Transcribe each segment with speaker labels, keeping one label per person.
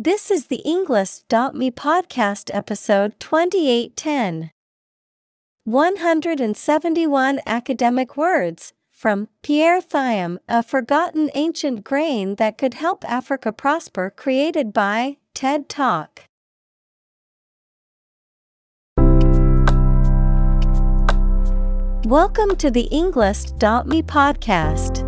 Speaker 1: This is the Englist.me podcast episode 2810. 171 academic words from Pierre Thiam, A Forgotten Ancient Grain That Could Help Africa Prosper, created by TED Talk. Welcome to the Englist.me podcast.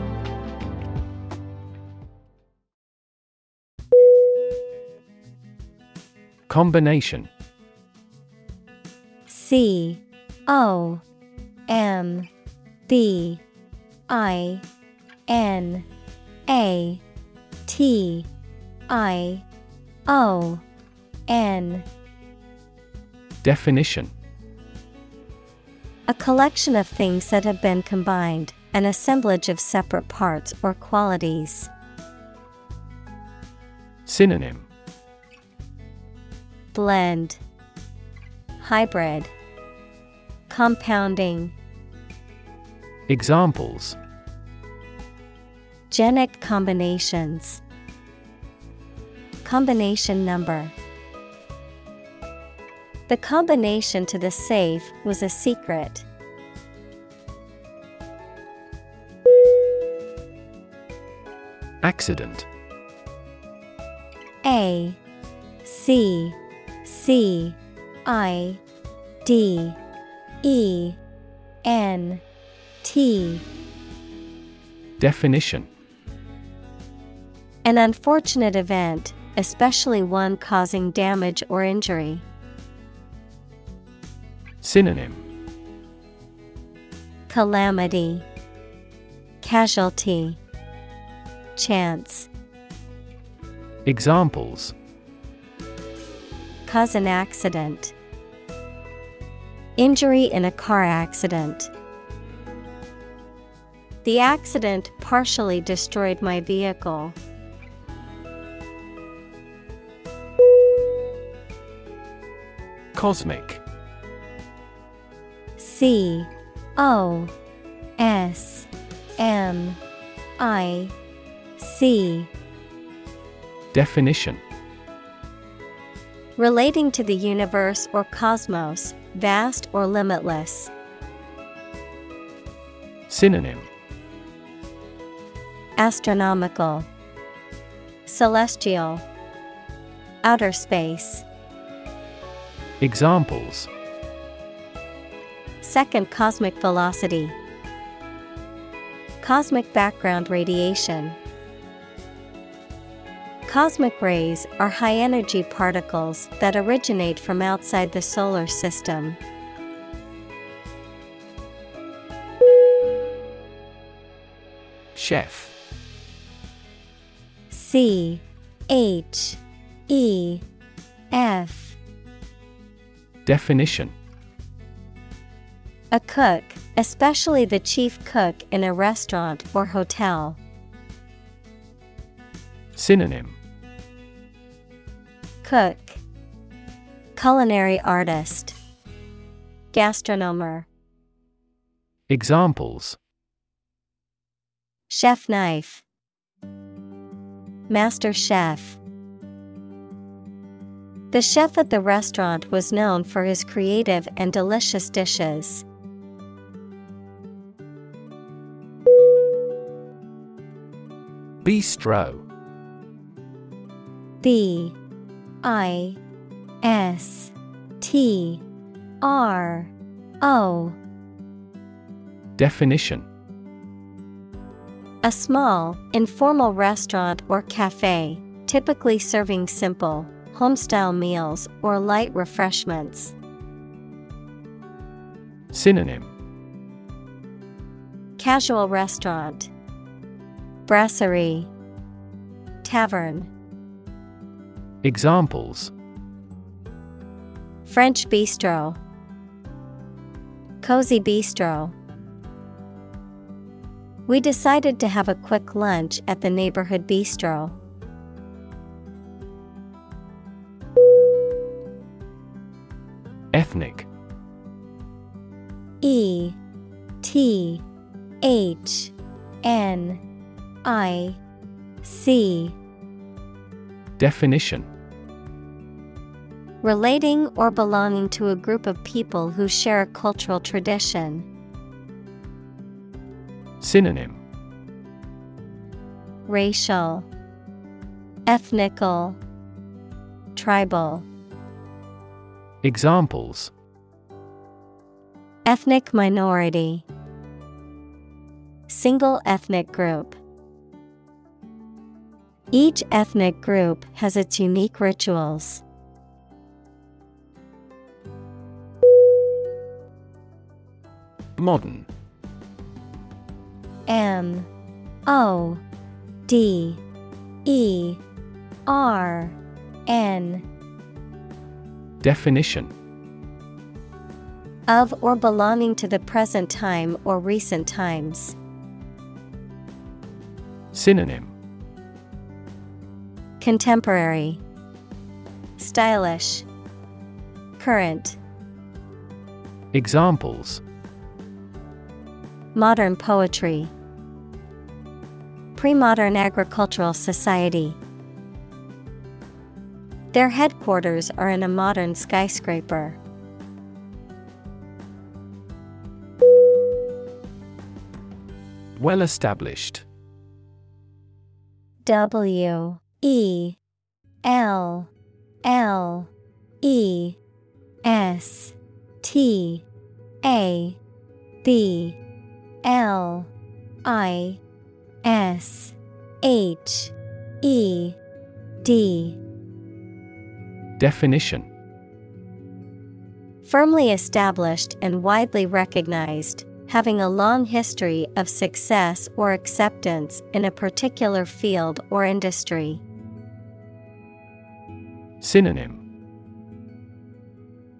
Speaker 2: Combination.
Speaker 1: C O M B I N A T I O N.
Speaker 2: Definition.
Speaker 1: A collection of things that have been combined, an assemblage of separate parts or qualities.
Speaker 2: Synonym
Speaker 1: Blend Hybrid Compounding.
Speaker 2: Examples.
Speaker 1: Genic combinations. Combination number. The combination to the safe was a secret.
Speaker 2: Accident.
Speaker 1: A C C I D E N T.
Speaker 2: Definition.
Speaker 1: An unfortunate event, especially one causing damage or injury.
Speaker 2: Synonym.
Speaker 1: Calamity. Casualty. Chance.
Speaker 2: Examples
Speaker 1: Cause an accident. Injury in a car accident. The accident partially destroyed my vehicle.
Speaker 2: Cosmic
Speaker 1: C O S M I C
Speaker 2: Definition
Speaker 1: Relating to the universe or cosmos, vast or limitless.
Speaker 2: Synonym
Speaker 1: Astronomical, Celestial, Outer space.
Speaker 2: Examples
Speaker 1: Second cosmic velocity. Cosmic background radiation. Cosmic rays are high energy particles that originate from outside the solar system.
Speaker 2: Chef
Speaker 1: C H E F
Speaker 2: Definition
Speaker 1: A cook, especially the chief cook in a restaurant or hotel.
Speaker 2: Synonym
Speaker 1: Cook. Culinary artist. Gastronomer.
Speaker 2: Examples.
Speaker 1: Chef knife. Master chef. The chef at the restaurant was known for his creative and delicious dishes.
Speaker 2: Bistro.
Speaker 1: B I S T R O.
Speaker 2: Definition.
Speaker 1: A small, informal restaurant or cafe, typically serving simple, homestyle meals or light refreshments.
Speaker 2: Synonym.
Speaker 1: Casual restaurant, Brasserie, Tavern.
Speaker 2: Examples
Speaker 1: French bistro, Cozy bistro. We decided to have a quick lunch at the neighborhood bistro.
Speaker 2: Definition
Speaker 1: Relating or belonging to a group of people who share a cultural tradition.
Speaker 2: Synonym
Speaker 1: Racial, Ethnical, Tribal.
Speaker 2: Examples
Speaker 1: Ethnic minority, Single ethnic group. Each ethnic group has its unique rituals.
Speaker 2: Modern
Speaker 1: M O D E R N
Speaker 2: Definition
Speaker 1: of or belonging to the present time or recent times.
Speaker 2: Synonym
Speaker 1: Contemporary, Stylish, Current,
Speaker 2: Examples.
Speaker 1: Modern poetry, Pre-modern agricultural society. Their headquarters are in a modern skyscraper.
Speaker 2: Well established.
Speaker 1: W E L L E S T A B L I S H E D
Speaker 2: Definition
Speaker 1: Firmly established and widely recognized, having a long history of success or acceptance in a particular field or industry.
Speaker 2: Synonym.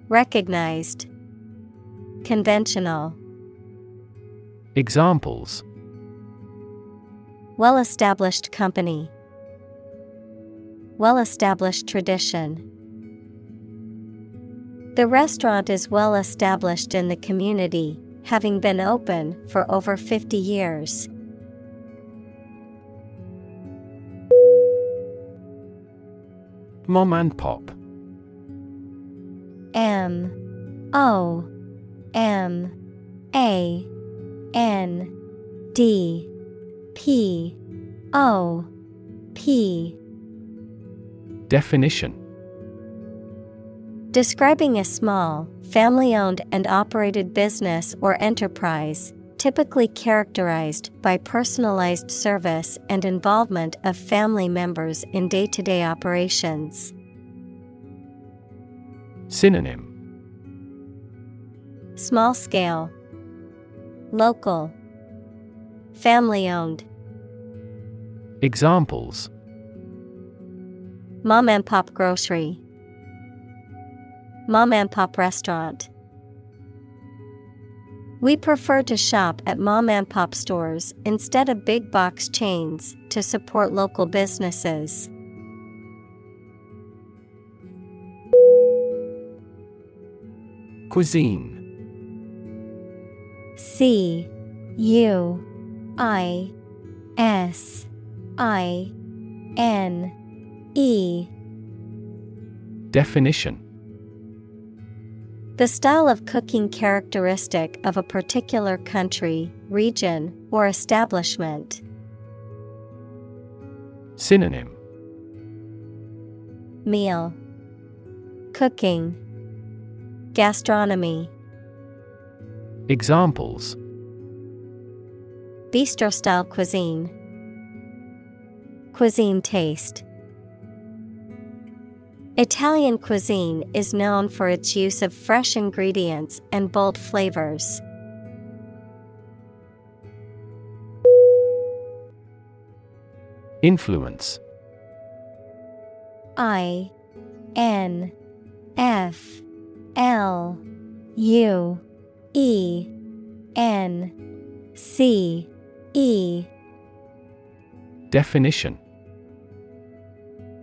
Speaker 1: Recognized, Conventional,
Speaker 2: Examples.
Speaker 1: Well established company, Well established tradition. The restaurant is well established in the community, having been open for over 50 years.
Speaker 2: Mom and Pop.
Speaker 1: M. O. M. A. N. D. P. O. P.
Speaker 2: Definition.
Speaker 1: Describing a small, family owned and operated business or enterprise, typically characterized by personalized service and involvement of family members in day to day operations.
Speaker 2: Synonym.
Speaker 1: Small scale, Local, Family owned,
Speaker 2: Examples.
Speaker 1: Mom and Pop Grocery, Mom and Pop Restaurant. We prefer to shop at mom and pop stores instead of big box chains to support local businesses.
Speaker 2: Cuisine.
Speaker 1: C U I S I N E.
Speaker 2: Definition
Speaker 1: The style of cooking characteristic of a particular country, region, or establishment.
Speaker 2: Synonym
Speaker 1: Meal, Cooking, Gastronomy.
Speaker 2: Examples
Speaker 1: Bistro style cuisine. Cuisine taste. Italian cuisine is known for its use of fresh ingredients and bold flavors.
Speaker 2: Influence.
Speaker 1: I N F L U E N C E.
Speaker 2: Definition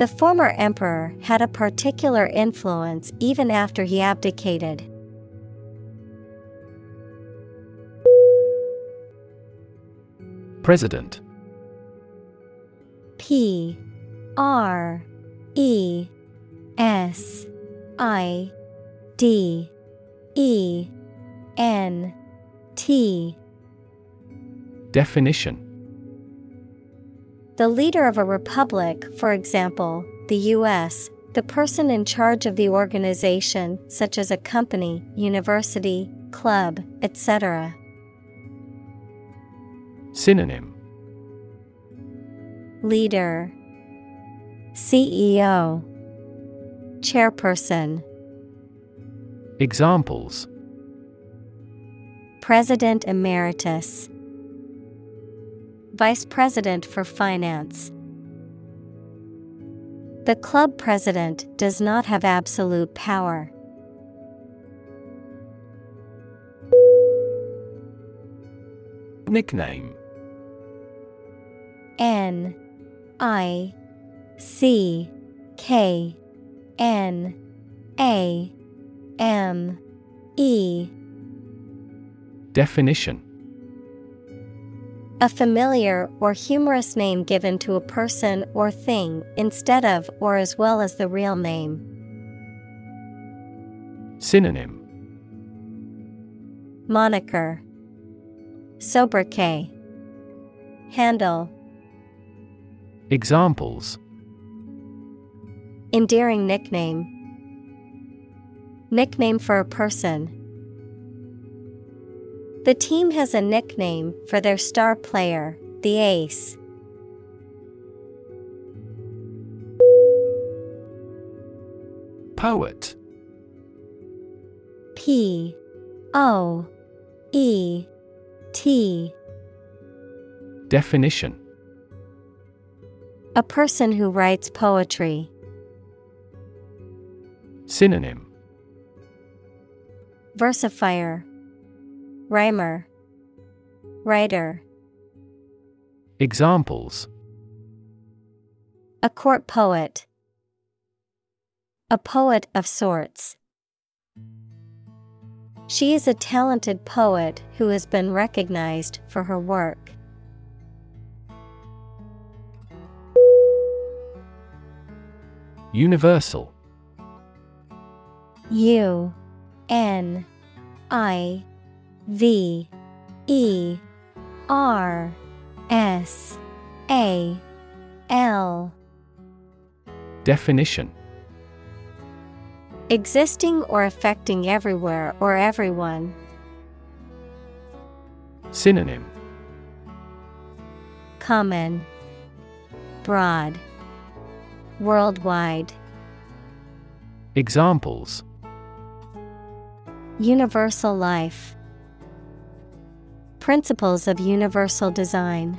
Speaker 1: The former emperor had a particular influence even after he abdicated.
Speaker 2: President.
Speaker 1: P R E S I D E N T.
Speaker 2: Definition
Speaker 1: The leader of a republic, for example, the U.S., the person in charge of the organization, such as a company, university, club, etc.
Speaker 2: Synonym.
Speaker 1: Leader. CEO Chairperson.
Speaker 2: Examples.
Speaker 1: President Emeritus Vice President for Finance. The club president does not have absolute power.
Speaker 2: Nickname.
Speaker 1: N I C K N A M E.
Speaker 2: Definition
Speaker 1: A familiar or humorous name given to a person or thing instead of or as well as the real name.
Speaker 2: Synonym.
Speaker 1: Moniker. Sobriquet. Handle.
Speaker 2: Examples.
Speaker 1: Endearing nickname. Nickname for a person. The team has a nickname for their star player, the Ace.
Speaker 2: Poet.
Speaker 1: P O E T.
Speaker 2: Definition.
Speaker 1: A person who writes poetry.
Speaker 2: Synonym.
Speaker 1: Versifier Rhymer Writer
Speaker 2: Examples
Speaker 1: A court poet. A poet of sorts. She is a talented poet who has been recognized for her work.
Speaker 2: Universal
Speaker 1: U N I V E R S A L.
Speaker 2: Definition.
Speaker 1: Existing or affecting everywhere or everyone.
Speaker 2: Synonym.
Speaker 1: Common. Broad. Worldwide.
Speaker 2: Examples.
Speaker 1: Universal life Principles of universal design.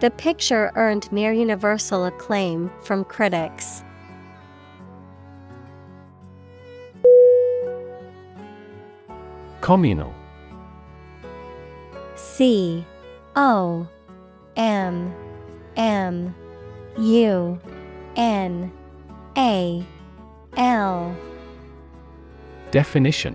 Speaker 1: The picture earned near universal acclaim from critics.
Speaker 2: Communal.
Speaker 1: C O M M U N A L.
Speaker 2: Definition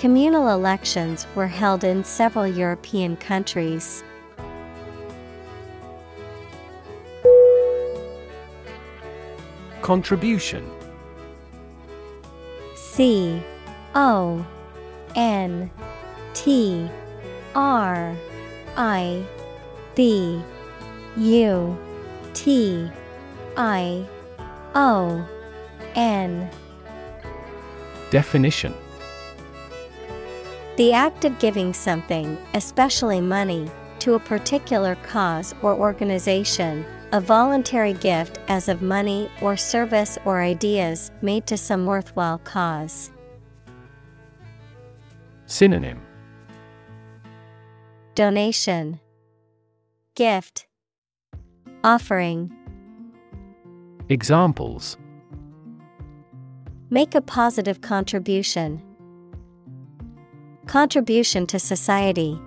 Speaker 1: Communal elections were held in several European countries.
Speaker 2: Contribution.
Speaker 1: C O N T R I B U T I O N.
Speaker 2: Definition
Speaker 1: The act of giving something, especially money, to a particular cause or organization, a voluntary gift as of money or service or ideas made to some worthwhile cause.
Speaker 2: Synonym
Speaker 1: Donation, Gift, Offering.
Speaker 2: Examples
Speaker 1: Make a positive contribution. Contribution to society.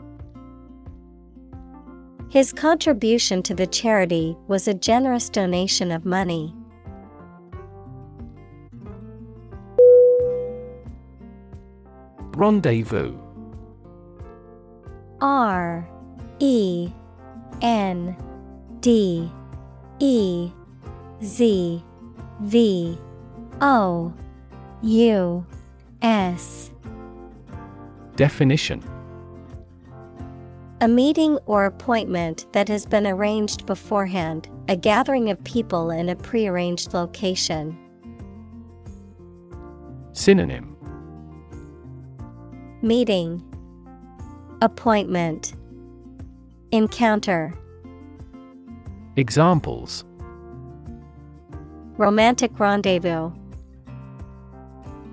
Speaker 1: His contribution to the charity was a generous donation of money.
Speaker 2: Rendezvous
Speaker 1: R E N D E Z V O U S
Speaker 2: Definition.
Speaker 1: A meeting or appointment that has been arranged beforehand, a gathering of people in a prearranged location.
Speaker 2: Synonym.
Speaker 1: Meeting. Appointment. Encounter.
Speaker 2: Examples.
Speaker 1: Romantic rendezvous.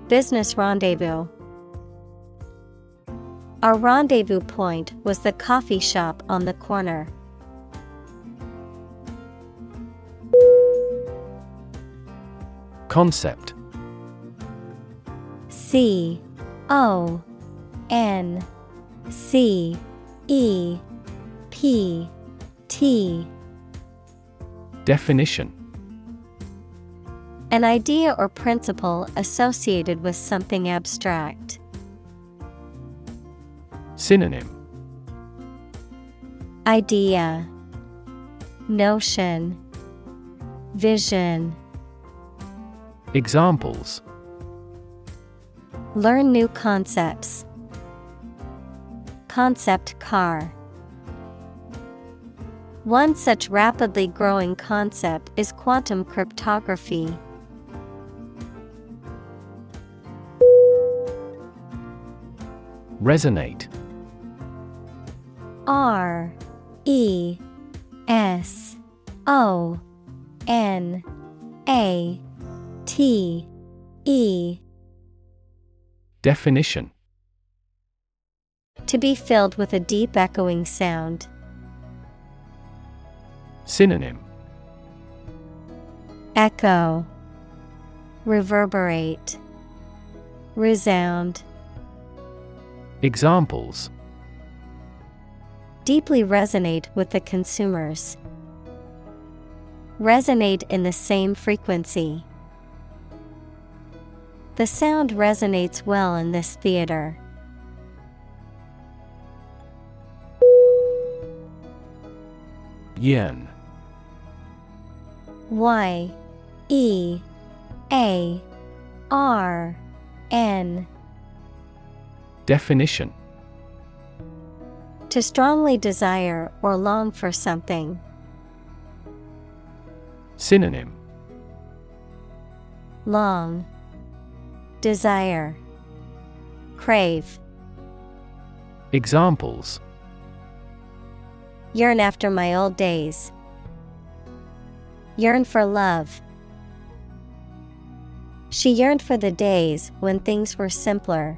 Speaker 1: Business rendezvous Our rendezvous point was the coffee shop on the corner.
Speaker 2: Concept
Speaker 1: C O N C E P T
Speaker 2: Definition
Speaker 1: An idea or principle associated with something abstract.
Speaker 2: Synonym
Speaker 1: Idea Notion Vision
Speaker 2: Examples
Speaker 1: Learn new concepts. Concept car. One such rapidly growing concept is quantum cryptography.
Speaker 2: Resonate
Speaker 1: R E S O N A T E.
Speaker 2: Definition.
Speaker 1: To be filled with a deep echoing sound.
Speaker 2: Synonym.
Speaker 1: Echo. Reverberate. Resound.
Speaker 2: Examples
Speaker 1: Deeply resonate with the consumers. Resonate in the same frequency. The sound resonates well in this theater.
Speaker 2: Yearn.
Speaker 1: Y. E. A. R. N.
Speaker 2: Definition
Speaker 1: To strongly desire or long for something.
Speaker 2: Synonym
Speaker 1: Long Desire Crave
Speaker 2: Examples
Speaker 1: Yearn after my old days. Yearn for love. She yearned for the days when things were simpler.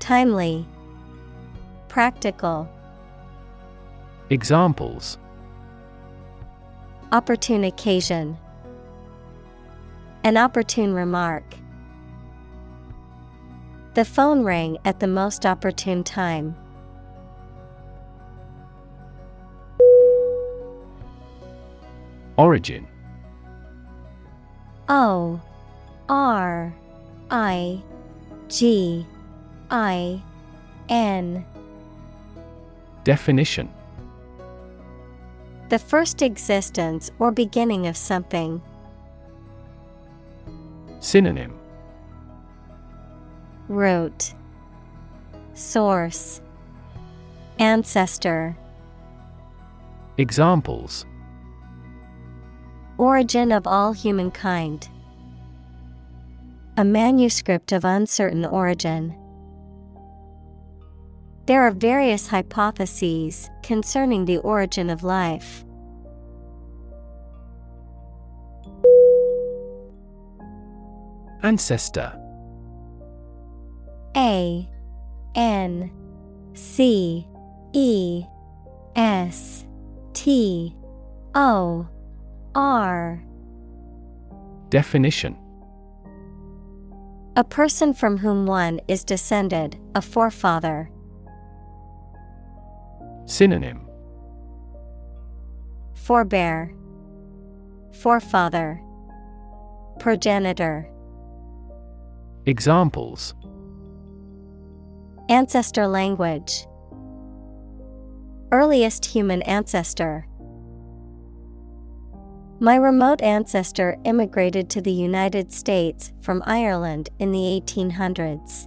Speaker 1: Timely, Practical.
Speaker 2: Examples
Speaker 1: Opportune occasion. An opportune remark. The phone rang at the most opportune time.
Speaker 2: Origin
Speaker 1: O R I G I N.
Speaker 2: Definition.
Speaker 1: The first existence or beginning of something.
Speaker 2: Synonym.
Speaker 1: Root. Source. Ancestor.
Speaker 2: Examples.
Speaker 1: Origin of all humankind. A manuscript of uncertain origin. There are various hypotheses concerning the origin of life.
Speaker 2: Ancestor
Speaker 1: A N C E S T O R
Speaker 2: Definition
Speaker 1: A person from whom one is descended, a forefather.
Speaker 2: Synonym
Speaker 1: Forebear, Forefather, Progenitor.
Speaker 2: Examples
Speaker 1: Ancestor language. Earliest human ancestor. My remote ancestor immigrated to the United States from Ireland in the 1800s.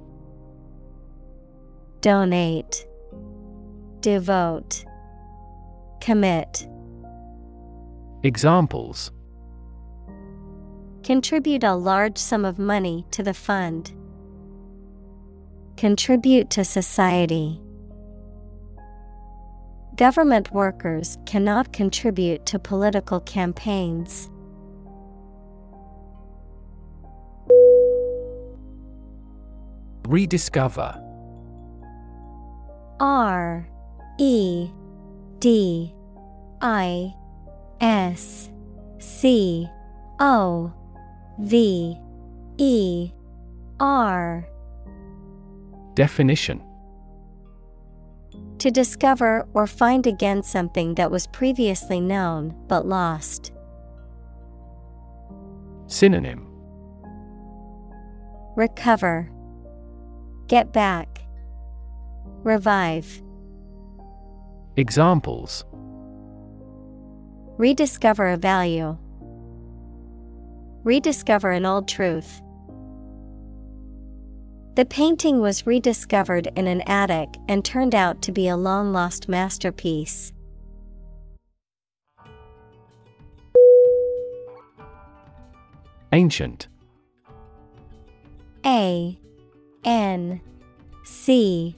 Speaker 1: Donate, Devote, Commit.
Speaker 2: Examples
Speaker 1: Contribute a large sum of money to the fund. Contribute to society. Government workers cannot contribute to political campaigns.
Speaker 2: Rediscover
Speaker 1: R E D I S C O V E R
Speaker 2: Definition
Speaker 1: To discover or find again something that was previously known but lost.
Speaker 2: Synonym
Speaker 1: Recover. Get back. Revive.
Speaker 2: Examples
Speaker 1: Rediscover a value. Rediscover an old truth. The painting was rediscovered in an attic and turned out to be a long lost masterpiece.
Speaker 2: Ancient
Speaker 1: A N C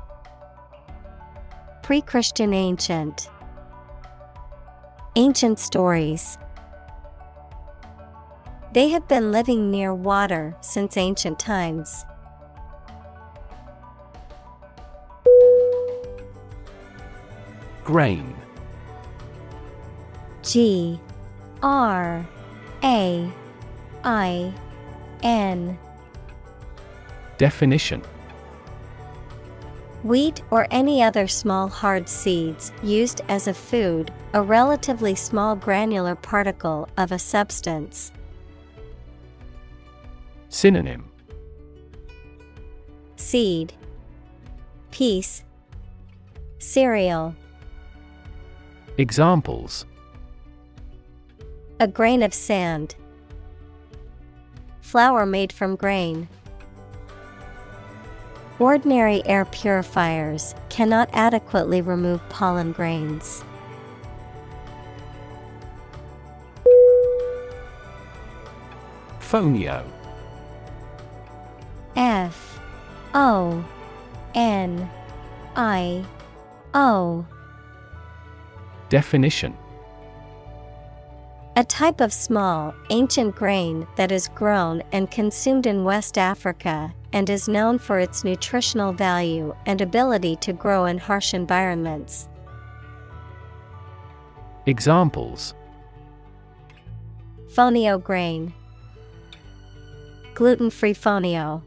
Speaker 1: Pre Christian ancient. Ancient stories. They have been living near water since ancient times.
Speaker 2: Grain
Speaker 1: G R A I N
Speaker 2: Definition
Speaker 1: Wheat or any other small hard seeds used as a food, a relatively small granular particle of a substance.
Speaker 2: Synonym
Speaker 1: Seed Piece Cereal
Speaker 2: Examples
Speaker 1: A grain of sand. Flour made from grain. Ordinary air purifiers cannot adequately remove pollen grains.
Speaker 2: Fonio
Speaker 1: F O N I O.
Speaker 2: Definition
Speaker 1: A type of small, ancient grain that is grown and consumed in West Africa and is known for its nutritional value and ability to grow in harsh environments.
Speaker 2: Examples
Speaker 1: Fonio grain, gluten free fonio.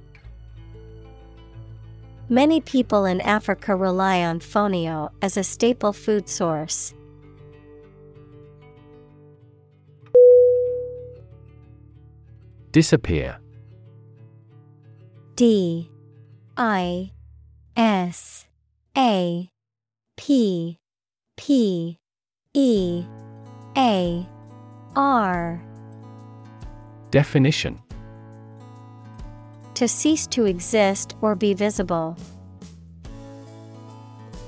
Speaker 1: Many people in Africa rely on fonio as a staple food source.
Speaker 2: Disappear.
Speaker 1: D I S A P P E A R.
Speaker 2: Definition.
Speaker 1: To cease to exist or be visible.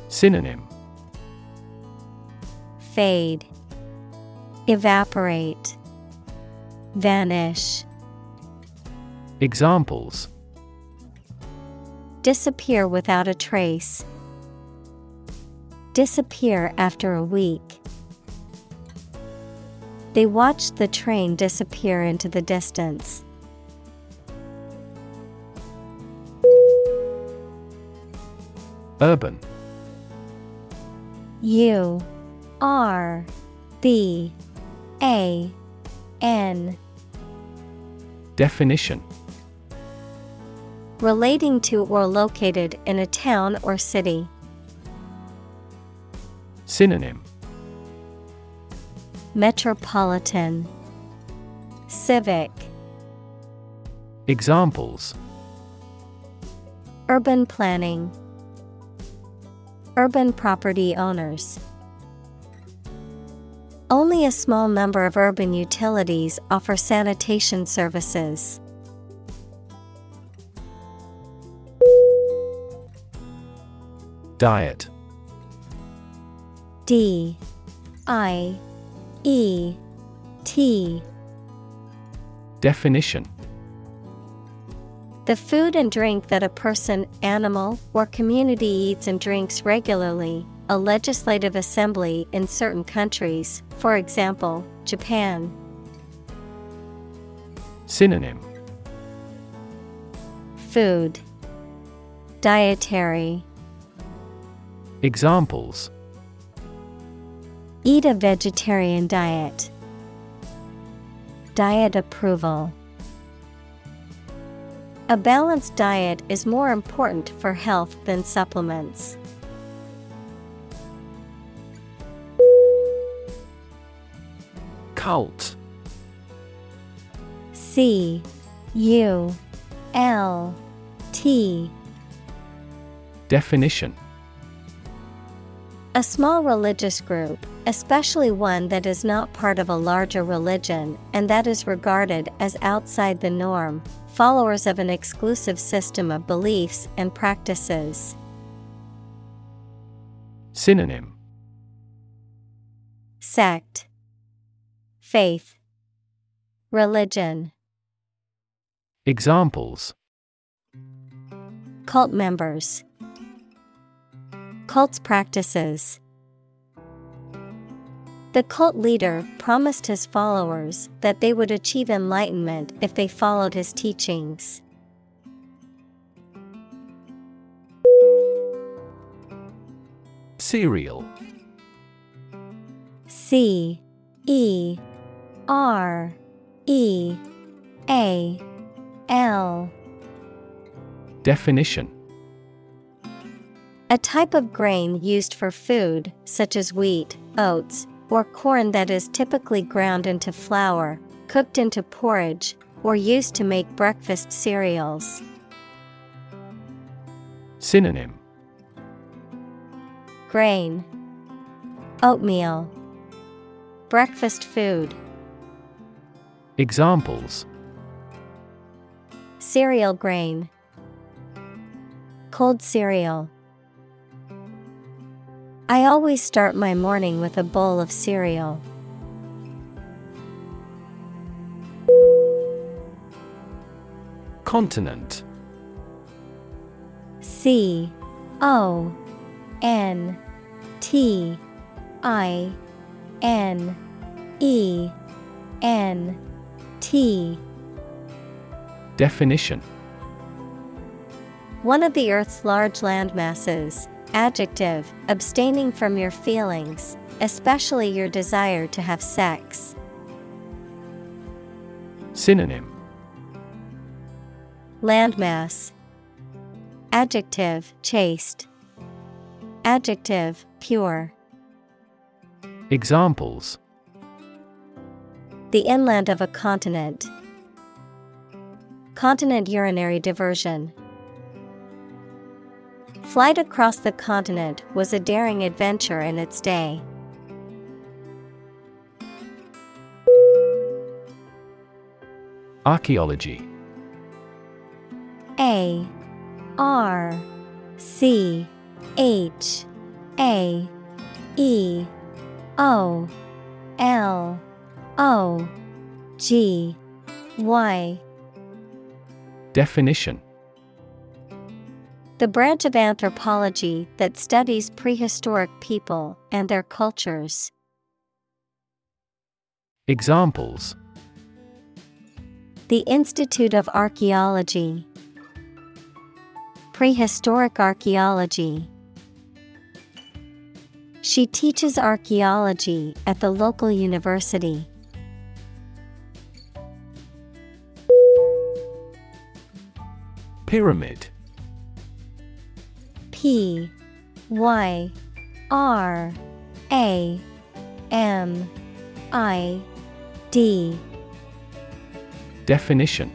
Speaker 2: Synonym.
Speaker 1: Fade, Evaporate, Vanish.
Speaker 2: Examples
Speaker 1: Disappear without a trace. Disappear after a week. They watched the train disappear into the distance.
Speaker 2: Urban
Speaker 1: U R B A N
Speaker 2: Definition
Speaker 1: Relating to or located in a town or city.
Speaker 2: Synonym.
Speaker 1: Metropolitan. Civic.
Speaker 2: Examples.
Speaker 1: Urban planning. Urban property owners. Only a small number of urban utilities offer sanitation services.
Speaker 2: Diet.
Speaker 1: D I E T.
Speaker 2: Definition.
Speaker 1: The food and drink that a person, animal, or community eats and drinks regularly, a legislative assembly in certain countries, for example, Japan.
Speaker 2: Synonym.
Speaker 1: Food. Dietary
Speaker 2: Examples
Speaker 1: Eat a vegetarian diet. Diet approval. A balanced diet is more important for health than supplements.
Speaker 2: Cult
Speaker 1: C U L T
Speaker 2: Definition
Speaker 1: A small religious group, especially one that is not part of a larger religion and that is regarded as outside the norm, followers of an exclusive system of beliefs and practices.
Speaker 2: Synonym.
Speaker 1: Sect. Faith. Religion.
Speaker 2: Examples.
Speaker 1: Cult members, Cult's practices. The cult leader promised his followers that they would achieve enlightenment if they followed his teachings.
Speaker 2: Cereal
Speaker 1: C E R E A L
Speaker 2: Definition
Speaker 1: A type of grain used for food, such as wheat, oats, or corn that is typically ground into flour, cooked into porridge, or used to make breakfast cereals.
Speaker 2: Synonym
Speaker 1: Grain, Oatmeal, Breakfast food.
Speaker 2: Examples
Speaker 1: Cereal grain, Cold cereal. I always start my morning with a bowl of cereal.
Speaker 2: Continent
Speaker 1: C O N T I N E N T
Speaker 2: Definition
Speaker 1: One of the Earth's large land masses. Adjective, abstaining from your feelings, especially your desire to have sex.
Speaker 2: Synonym
Speaker 1: Landmass. Adjective, chaste. Adjective, pure.
Speaker 2: Examples
Speaker 1: The inland of a continent. Continent urinary diversion. Flight across the continent was a daring adventure in its day.
Speaker 2: Archaeology.
Speaker 1: A R C H A E O L O G Y.
Speaker 2: Definition
Speaker 1: The branch of anthropology that studies prehistoric people and their cultures.
Speaker 2: Examples
Speaker 1: The Institute of Archaeology. Prehistoric Archaeology. She teaches archaeology at the local university.
Speaker 2: Pyramid
Speaker 1: P Y R A M I D
Speaker 2: Definition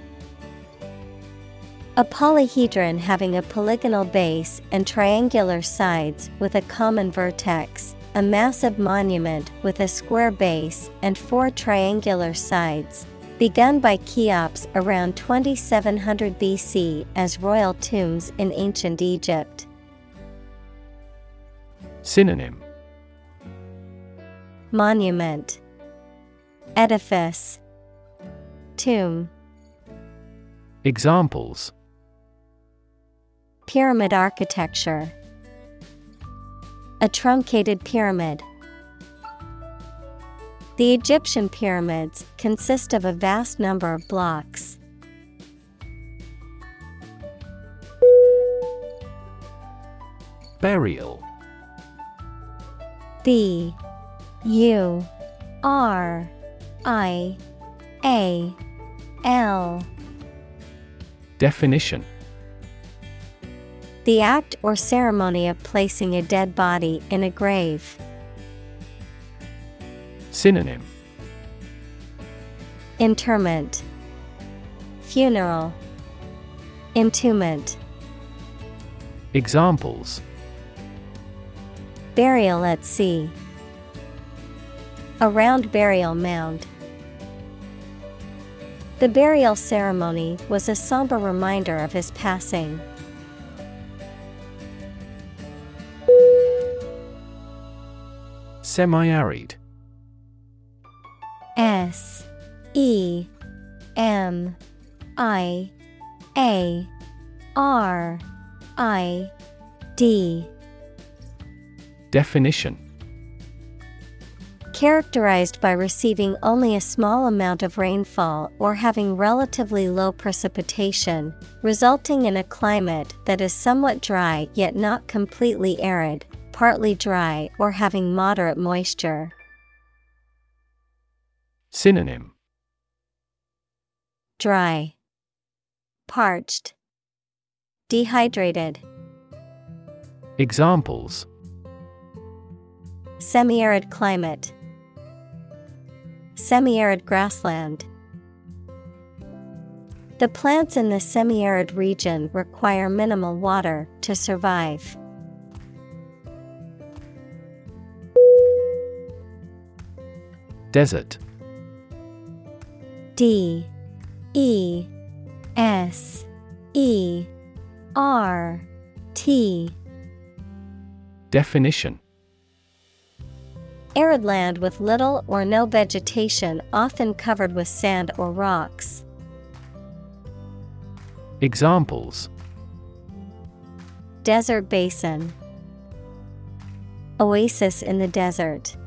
Speaker 1: A polyhedron having a polygonal base and triangular sides with a common vertex, a massive monument with a square base and four triangular sides, begun by Cheops around 2700 BC as royal tombs in ancient Egypt.
Speaker 2: Synonym.
Speaker 1: Monument. Edifice. Tomb.
Speaker 2: Examples.
Speaker 1: Pyramid architecture. A truncated pyramid. The Egyptian pyramids consist of a vast number of blocks.
Speaker 2: Burial
Speaker 1: B U R I A L.
Speaker 2: Definition.
Speaker 1: The act or ceremony of placing a dead body in a grave.
Speaker 2: Synonym.
Speaker 1: Interment. Funeral. Entombment.
Speaker 2: Examples
Speaker 1: Burial at sea. A round burial mound. The burial ceremony was a somber reminder of his passing.
Speaker 2: Semi arid
Speaker 1: S E M I A R I D
Speaker 2: Definition.
Speaker 1: Characterized by receiving only a small amount of rainfall or having relatively low precipitation, resulting in a climate that is somewhat dry yet not completely arid, partly dry or having moderate moisture.
Speaker 2: Synonym.
Speaker 1: Dry, Parched, Dehydrated.
Speaker 2: Examples
Speaker 1: Semi arid climate, Semi arid grassland. The plants in the semi arid region require minimal water to survive.
Speaker 2: Desert.
Speaker 1: D. E. S. E. R. T.
Speaker 2: Definition
Speaker 1: Arid land with little or no vegetation, often covered with sand or rocks.
Speaker 2: Examples
Speaker 1: Desert basin, Oasis in the desert.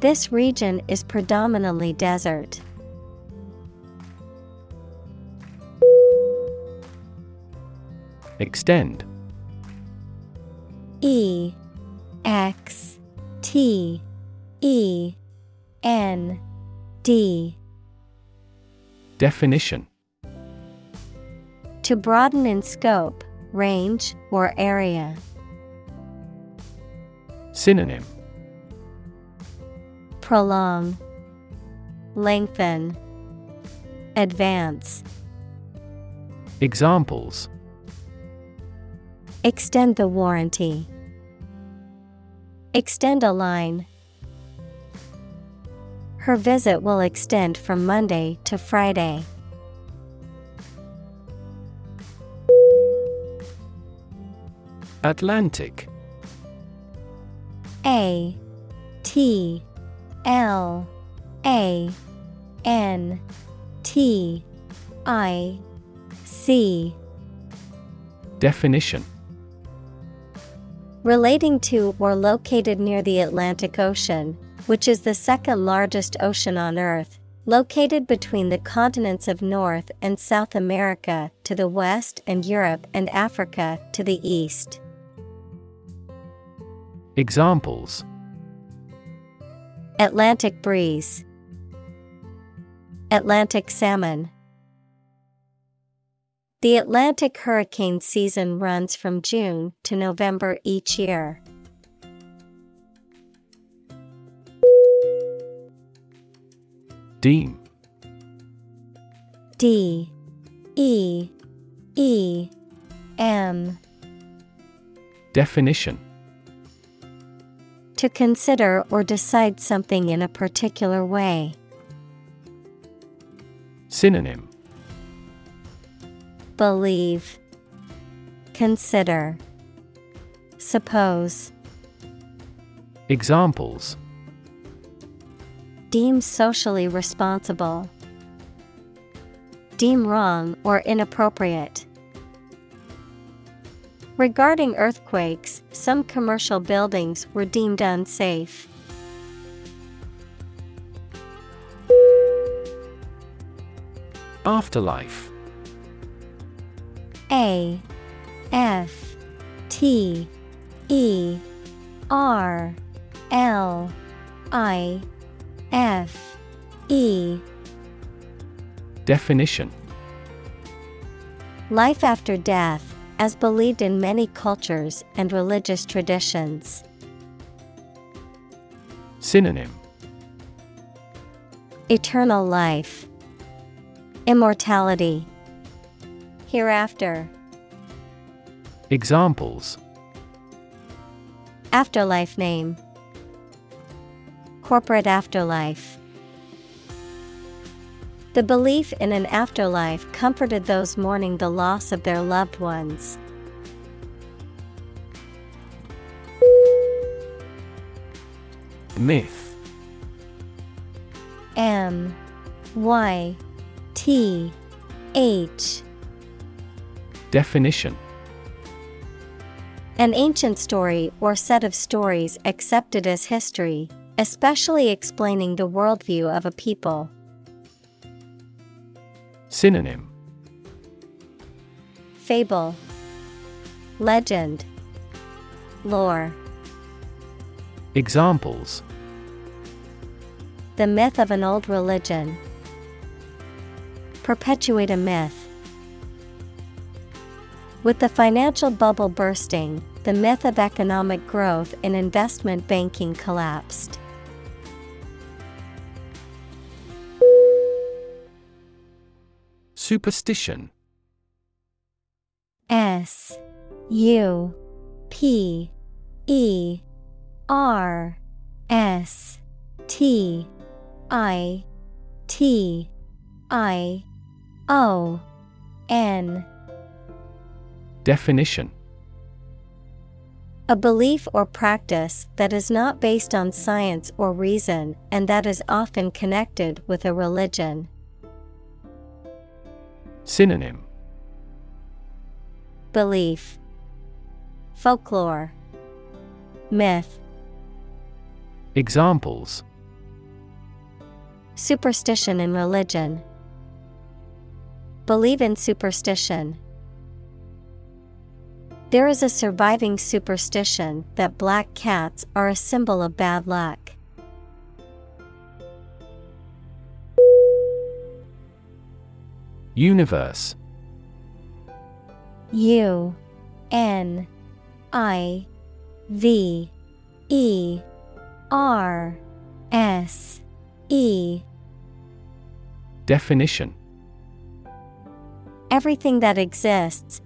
Speaker 1: This region is predominantly desert.
Speaker 2: Extend
Speaker 1: E X T E N D
Speaker 2: Definition
Speaker 1: To broaden in scope, range, or area.
Speaker 2: Synonym
Speaker 1: Prolong, Lengthen, Advance.
Speaker 2: Examples
Speaker 1: Extend the warranty. Extend a line. Her visit will extend from Monday to Friday.
Speaker 2: Atlantic
Speaker 1: A T L A N T I C
Speaker 2: Definition
Speaker 1: Relating to or located near the Atlantic Ocean, which is the second largest ocean on Earth, located between the continents of North and South America to the west and Europe and Africa to the east.
Speaker 2: Examples
Speaker 1: Atlantic breeze, Atlantic salmon. The Atlantic hurricane season runs from June to November each year.
Speaker 2: Deem
Speaker 1: D E E M
Speaker 2: Definition
Speaker 1: To consider or decide something in a particular way.
Speaker 2: Synonym
Speaker 1: Believe, Consider, Suppose.
Speaker 2: Examples
Speaker 1: Deem socially responsible. Deem wrong or inappropriate. Regarding earthquakes, some commercial buildings were deemed unsafe.
Speaker 2: Afterlife
Speaker 1: A F T E R L I F E.
Speaker 2: Definition.
Speaker 1: Life after death, as believed in many cultures and religious traditions.
Speaker 2: Synonym.
Speaker 1: Eternal life, Immortality, Hereafter,
Speaker 2: Examples
Speaker 1: Afterlife name, Corporate afterlife. The belief in an afterlife comforted those mourning the loss of their loved ones.
Speaker 2: Myth
Speaker 1: M Y T H
Speaker 2: Definition
Speaker 1: An ancient story or set of stories accepted as history, especially explaining the worldview of a people.
Speaker 2: Synonym
Speaker 1: Fable, Legend, Lore.
Speaker 2: Examples
Speaker 1: The myth of an old religion. Perpetuate a myth. With the financial bubble bursting, the myth of economic growth in investment banking collapsed.
Speaker 2: Superstition
Speaker 1: S U P E R S T I T I O N
Speaker 2: Definition
Speaker 1: A belief or practice that is not based on science or reason and that is often connected with a religion.
Speaker 2: Synonym
Speaker 1: Belief, Folklore, Myth,
Speaker 2: Examples
Speaker 1: Superstition in religion. Believe in superstition. There is a surviving superstition that black cats are a symbol of bad luck.
Speaker 2: Universe.
Speaker 1: U N I V E R S E.
Speaker 2: Definition.
Speaker 1: Everything that exists,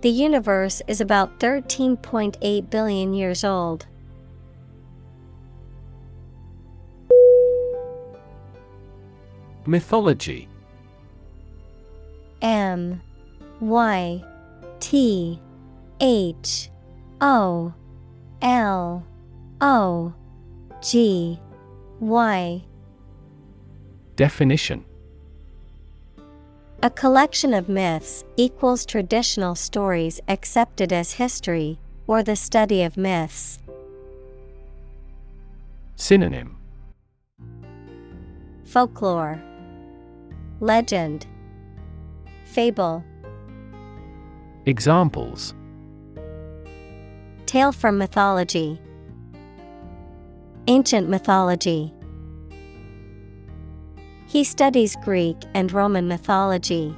Speaker 1: The universe is about 13.8 billion years old.
Speaker 2: Mythology.
Speaker 1: M Y T H O L O G Y.
Speaker 2: Definition
Speaker 1: A collection of myths equals traditional stories accepted as history, or the study of myths.
Speaker 2: Synonym
Speaker 1: Folklore, Legend, Fable.
Speaker 2: Examples
Speaker 1: Tale from mythology. Ancient mythology. He studies Greek and Roman mythology.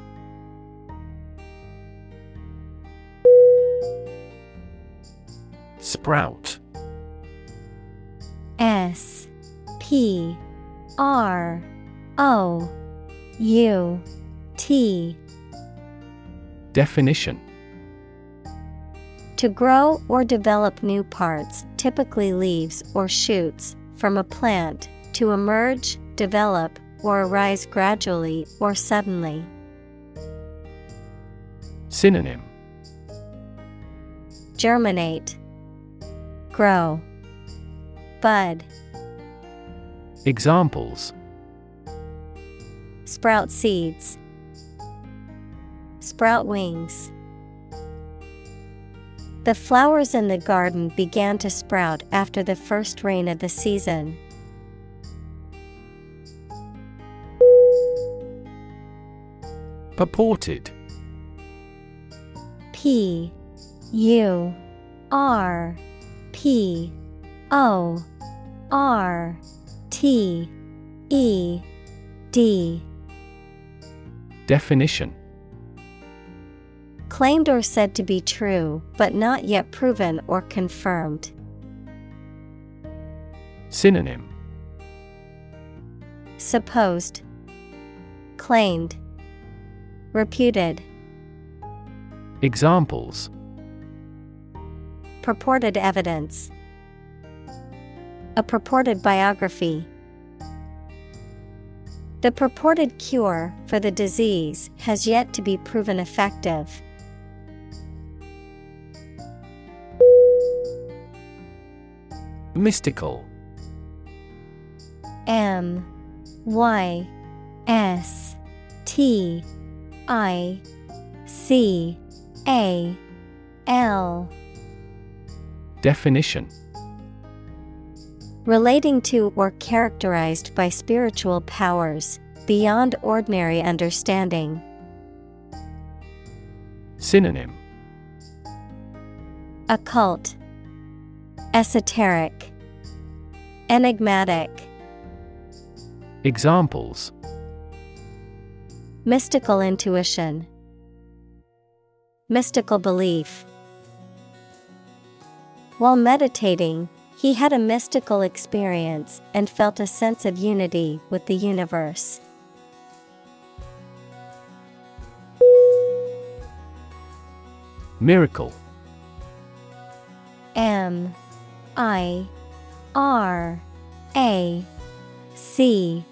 Speaker 2: Sprout.
Speaker 1: S P R O U T.
Speaker 2: Definition.
Speaker 1: To grow or develop new parts, typically leaves or shoots, from a plant, to emerge, develop, or arise gradually or suddenly.
Speaker 2: Synonym
Speaker 1: Germinate, Grow, Bud,
Speaker 2: Examples
Speaker 1: Sprout seeds, Sprout wings. The flowers in the garden began to sprout after the first rain of the season.
Speaker 2: Purported.
Speaker 1: P U R P O R T E D.
Speaker 2: Definition.
Speaker 1: Claimed or said to be true, but not yet proven or confirmed.
Speaker 2: Synonym.
Speaker 1: Supposed, Claimed, Reputed.
Speaker 2: Examples
Speaker 1: purported evidence. A purported biography. The purported cure for the disease has yet to be proven effective.
Speaker 2: Mystical
Speaker 1: M Y S T I C A L.
Speaker 2: Definition.
Speaker 1: Relating to or characterized by spiritual powers, beyond ordinary understanding.
Speaker 2: Synonym.
Speaker 1: Occult, Esoteric, Enigmatic.
Speaker 2: Examples
Speaker 1: Mystical intuition, Mystical belief. While meditating, he had a mystical experience and felt a sense of unity with the universe.
Speaker 2: Miracle
Speaker 1: M I R A C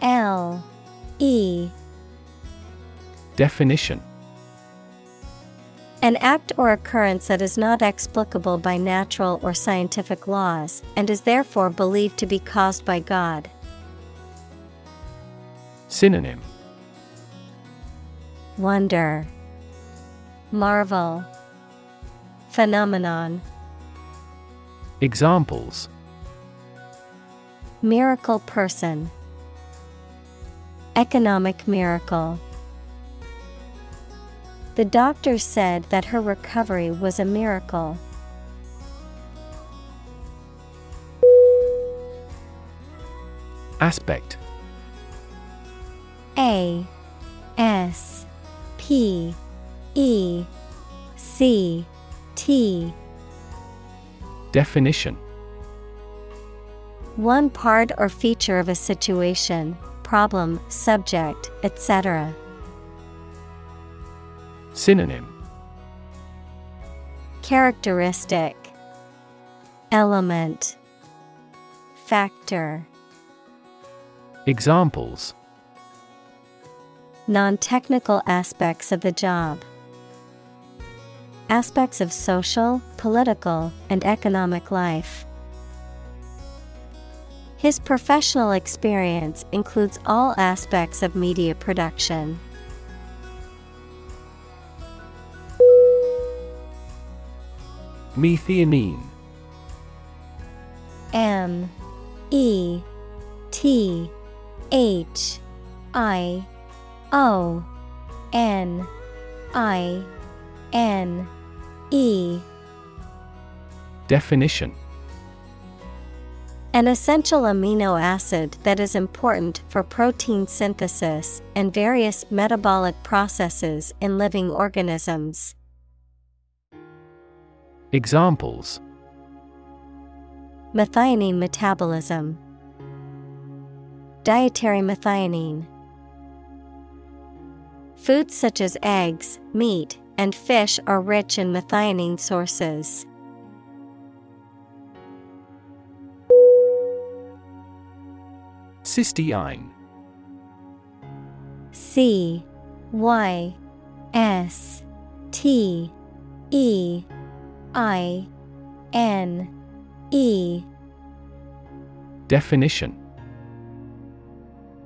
Speaker 1: L E
Speaker 2: Definition
Speaker 1: An act or occurrence that is not explicable by natural or scientific laws and is therefore believed to be caused by God.
Speaker 2: Synonym
Speaker 1: Wonder, Marvel, Phenomenon.
Speaker 2: Examples
Speaker 1: Miracle person, Economic miracle. The doctor said that her recovery was a miracle.
Speaker 2: Aspect
Speaker 1: A S P E C T
Speaker 2: Definition
Speaker 1: One part or feature of a situation, problem, subject, etc.
Speaker 2: Synonym
Speaker 1: Characteristic Element Factor
Speaker 2: Examples
Speaker 1: Non technical aspects of the job. Aspects of social, political, and economic life. His professional experience includes all aspects of media production.
Speaker 2: Methionine.
Speaker 1: M E T H I O N I N E.
Speaker 2: Definition.
Speaker 1: An essential amino acid that is important for protein synthesis and various metabolic processes in living organisms.
Speaker 2: Examples
Speaker 1: Methionine metabolism, Dietary methionine. Foods such as eggs, meat, and fish are rich in methionine sources.
Speaker 2: Cysteine
Speaker 1: C Y S T E I N E
Speaker 2: Definition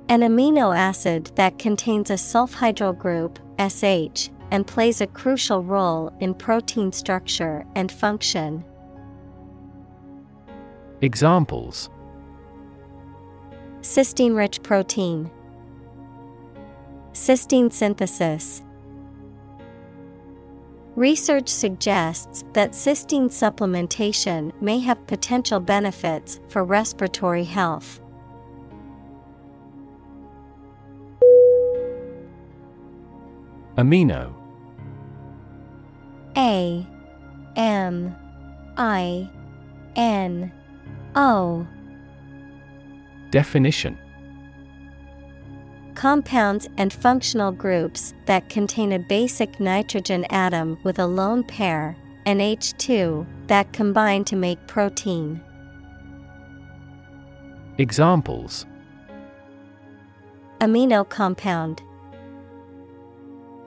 Speaker 1: An amino acid that contains a sulfhydryl group, SH, and plays a crucial role in protein structure and function.
Speaker 2: Examples
Speaker 1: Cysteine rich protein, Cysteine synthesis. Research suggests that cysteine supplementation may have potential benefits for respiratory health.
Speaker 2: Amino.
Speaker 1: A M I N O.
Speaker 2: Definition
Speaker 1: Compounds and functional groups that contain a basic nitrogen atom with a lone pair, NH2, that combine to make protein.
Speaker 2: Examples
Speaker 1: Amino compound,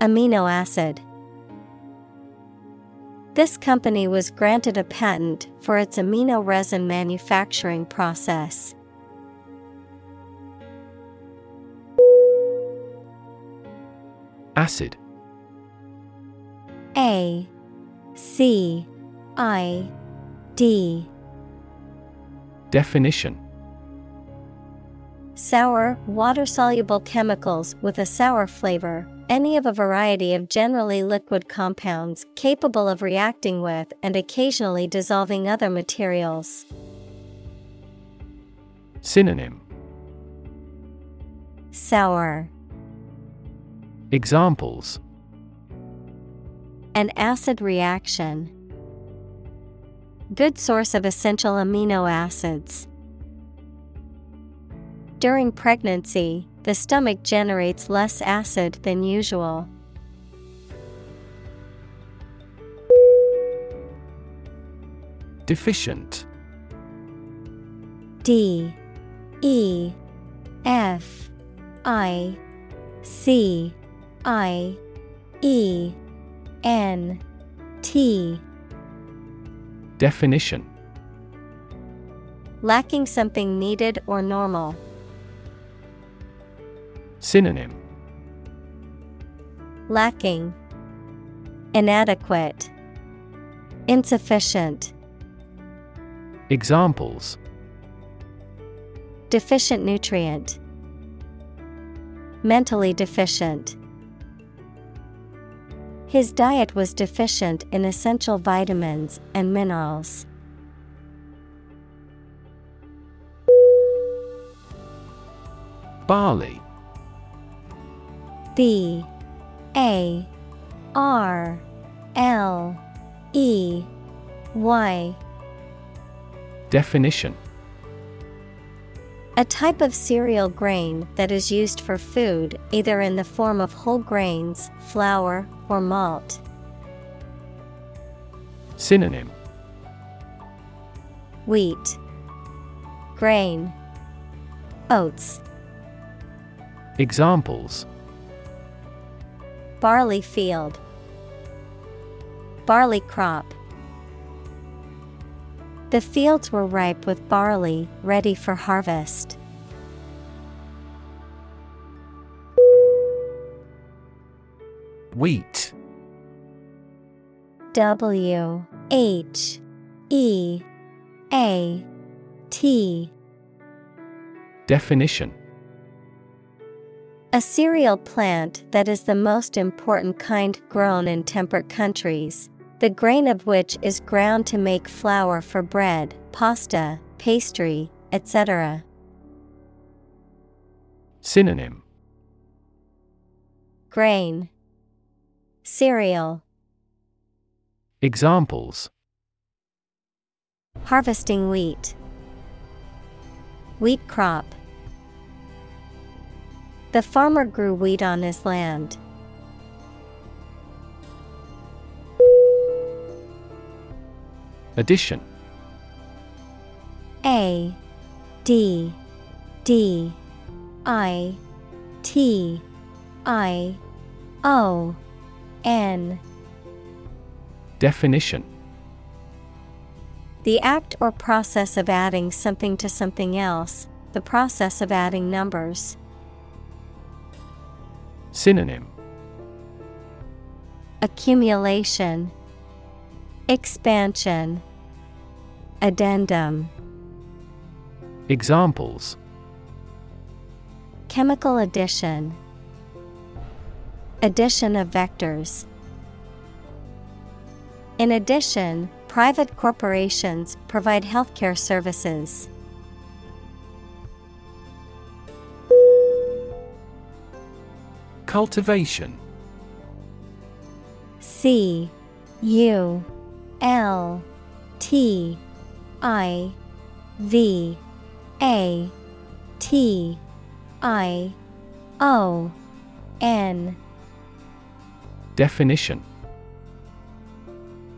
Speaker 1: Amino acid. This company was granted a patent for its amino resin manufacturing process.
Speaker 2: Acid.
Speaker 1: A C I D.
Speaker 2: Definition.
Speaker 1: Sour, water soluble chemicals with a sour flavor, any of a variety of generally liquid compounds capable of reacting with and occasionally dissolving other materials.
Speaker 2: Synonym.
Speaker 1: Sour,
Speaker 2: Examples
Speaker 1: an acid reaction. Good source of essential amino acids. During pregnancy, the stomach generates less acid than usual.
Speaker 2: Deficient
Speaker 1: D E F I C I E N T.
Speaker 2: Definition.
Speaker 1: Lacking something needed or normal.
Speaker 2: Synonym.
Speaker 1: Lacking. Inadequate. Insufficient.
Speaker 2: Examples.
Speaker 1: Deficient nutrient. Mentally deficient His diet was deficient in essential vitamins and minerals.
Speaker 2: Barley.
Speaker 1: B. A. R. L. E. Y.
Speaker 2: Definition
Speaker 1: A type of cereal grain that is used for food either in the form of whole grains, flour, or malt.
Speaker 2: Synonym.
Speaker 1: Wheat, Grain, Oats,
Speaker 2: Examples.
Speaker 1: Barley field, Barley crop. The fields were ripe with barley ready for harvest.
Speaker 2: Wheat.
Speaker 1: W H E A T.
Speaker 2: Definition.
Speaker 1: A cereal plant that is the most important kind grown in temperate countries, the grain of which is ground to make flour for bread, pasta, pastry, etc.
Speaker 2: Synonym.
Speaker 1: Grain. Cereal.
Speaker 2: Examples.
Speaker 1: Harvesting wheat. Wheat crop. The farmer grew wheat on his land.
Speaker 2: Addition.
Speaker 1: A D D I T I O N.
Speaker 2: Definition.
Speaker 1: The act or process of adding something to something else, the process of adding numbers.
Speaker 2: Synonym.
Speaker 1: Accumulation Expansion. Addendum.
Speaker 2: Examples.
Speaker 1: Chemical addition. Addition of vectors. In addition, private corporations provide healthcare services.
Speaker 2: Cultivation.
Speaker 1: C U L T I V A T I O N
Speaker 2: Definition.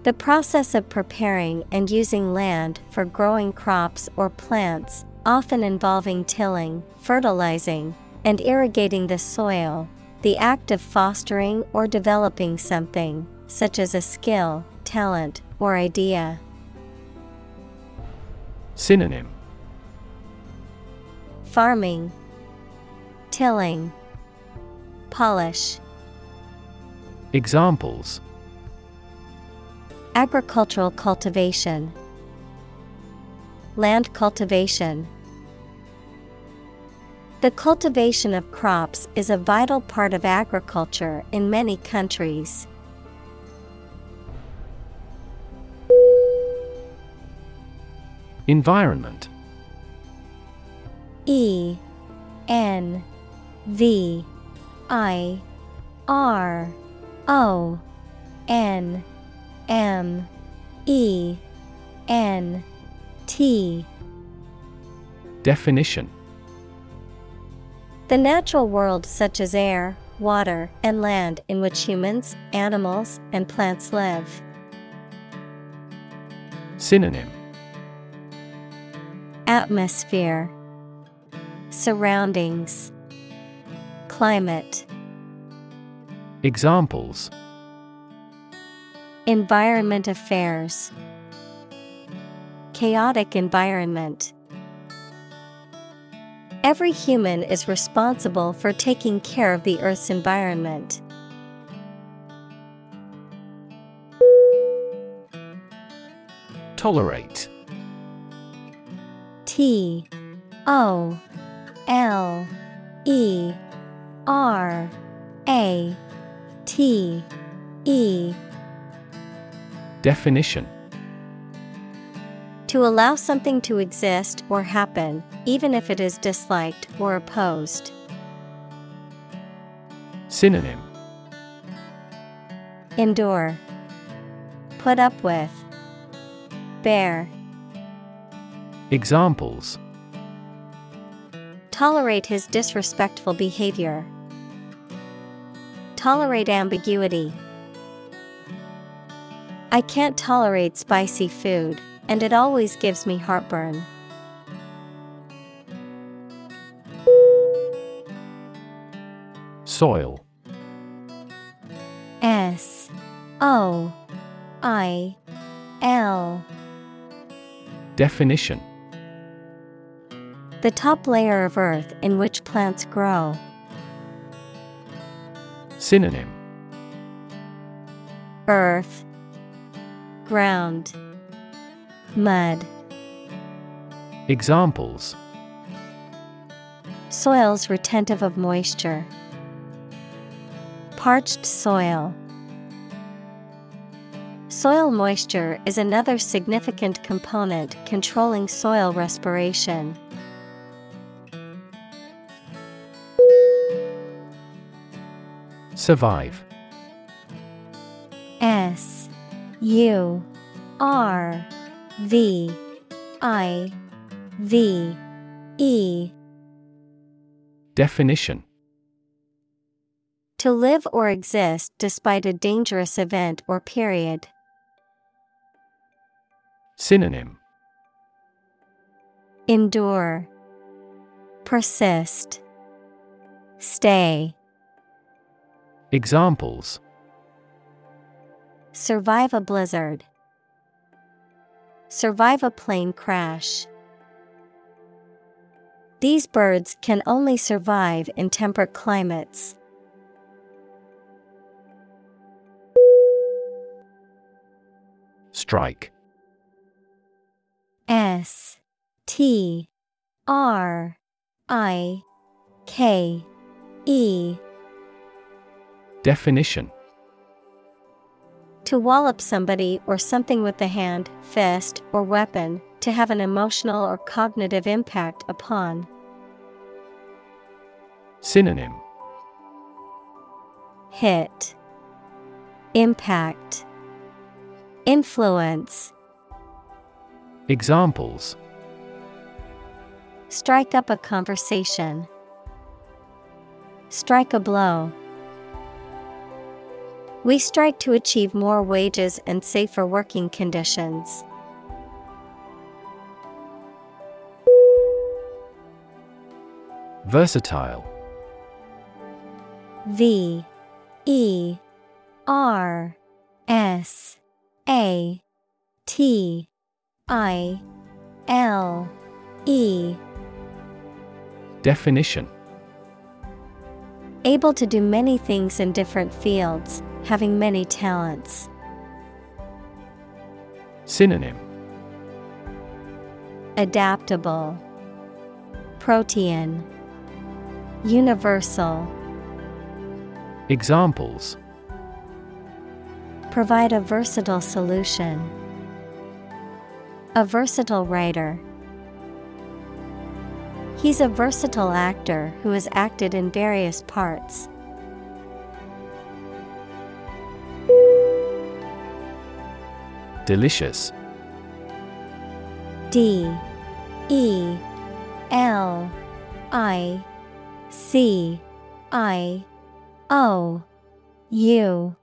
Speaker 1: The process of preparing and using land for growing crops or plants, often involving tilling, fertilizing, and irrigating the soil, the act of fostering or developing something, such as a skill, talent, or idea.
Speaker 2: Synonym
Speaker 1: Farming, Tilling, Polish.
Speaker 2: Examples
Speaker 1: Agricultural cultivation, Land cultivation. The cultivation of crops is a vital part of agriculture in many countries.
Speaker 2: Environment.
Speaker 1: E N V I R O N M E N T.
Speaker 2: Definition.
Speaker 1: The natural world, such as air, water, and land, in which humans, animals, and plants live.
Speaker 2: Synonym
Speaker 1: Atmosphere Surroundings Climate
Speaker 2: Examples
Speaker 1: Environment Affairs Chaotic environment. Every human is responsible for taking care of the Earth's environment.
Speaker 2: Tolerate
Speaker 1: T O L E R A T E
Speaker 2: Definition
Speaker 1: To allow something to exist or happen, even if it is disliked or opposed.
Speaker 2: Synonym
Speaker 1: Endure. Put up with. Bear.
Speaker 2: Examples
Speaker 1: Tolerate his disrespectful behavior. Tolerate ambiguity. I can't tolerate spicy food, and it always gives me heartburn.
Speaker 2: Soil
Speaker 1: S O I L.
Speaker 2: Definition
Speaker 1: The top layer of earth in which plants grow.
Speaker 2: Synonym
Speaker 1: Earth, Ground, Mud.
Speaker 2: Examples
Speaker 1: Soils retentive of moisture. Parched soil. Soil moisture is another significant component controlling soil respiration.
Speaker 2: Survive
Speaker 1: S U R V I V E
Speaker 2: Definition
Speaker 1: To live or exist despite a dangerous event or period.
Speaker 2: Synonym
Speaker 1: Endure. Persist. Stay.
Speaker 2: Examples
Speaker 1: Survive a blizzard. Survive a plane crash. These birds can only survive in temperate climates.
Speaker 2: Strike
Speaker 1: S T R I K E
Speaker 2: Definition
Speaker 1: To wallop somebody or something with the hand, fist, or weapon, to have an emotional or cognitive impact upon.
Speaker 2: Synonym
Speaker 1: Hit, Impact, Influence.
Speaker 2: Examples
Speaker 1: Strike up a conversation. Strike a blow. We strike to achieve more wages and safer working conditions.
Speaker 2: Versatile.
Speaker 1: V E R S A T I L E.
Speaker 2: Definition
Speaker 1: Able to do many things in different fields, having many talents.
Speaker 2: Synonym
Speaker 1: Adaptable Protean Universal
Speaker 2: Examples
Speaker 1: Provide a versatile solution. A versatile writer. He's a versatile actor who has acted in various parts.
Speaker 2: Delicious.
Speaker 1: D. E. L. I. C. I. O. U.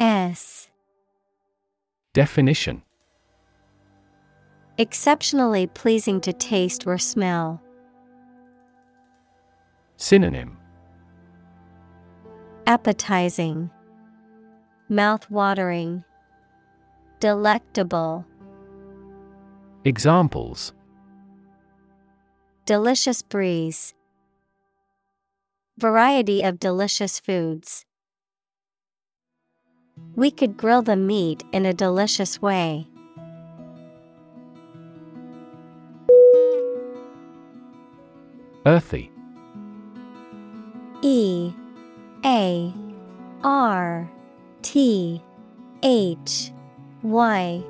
Speaker 1: S.
Speaker 2: Definition.
Speaker 1: Exceptionally pleasing to taste or smell.
Speaker 2: Synonym
Speaker 1: Appetizing, Mouth-watering, Delectable.
Speaker 2: Examples
Speaker 1: Delicious breeze. Variety of delicious foods. We could grill the meat in a delicious way.
Speaker 2: Earthy
Speaker 1: E A R T H Y.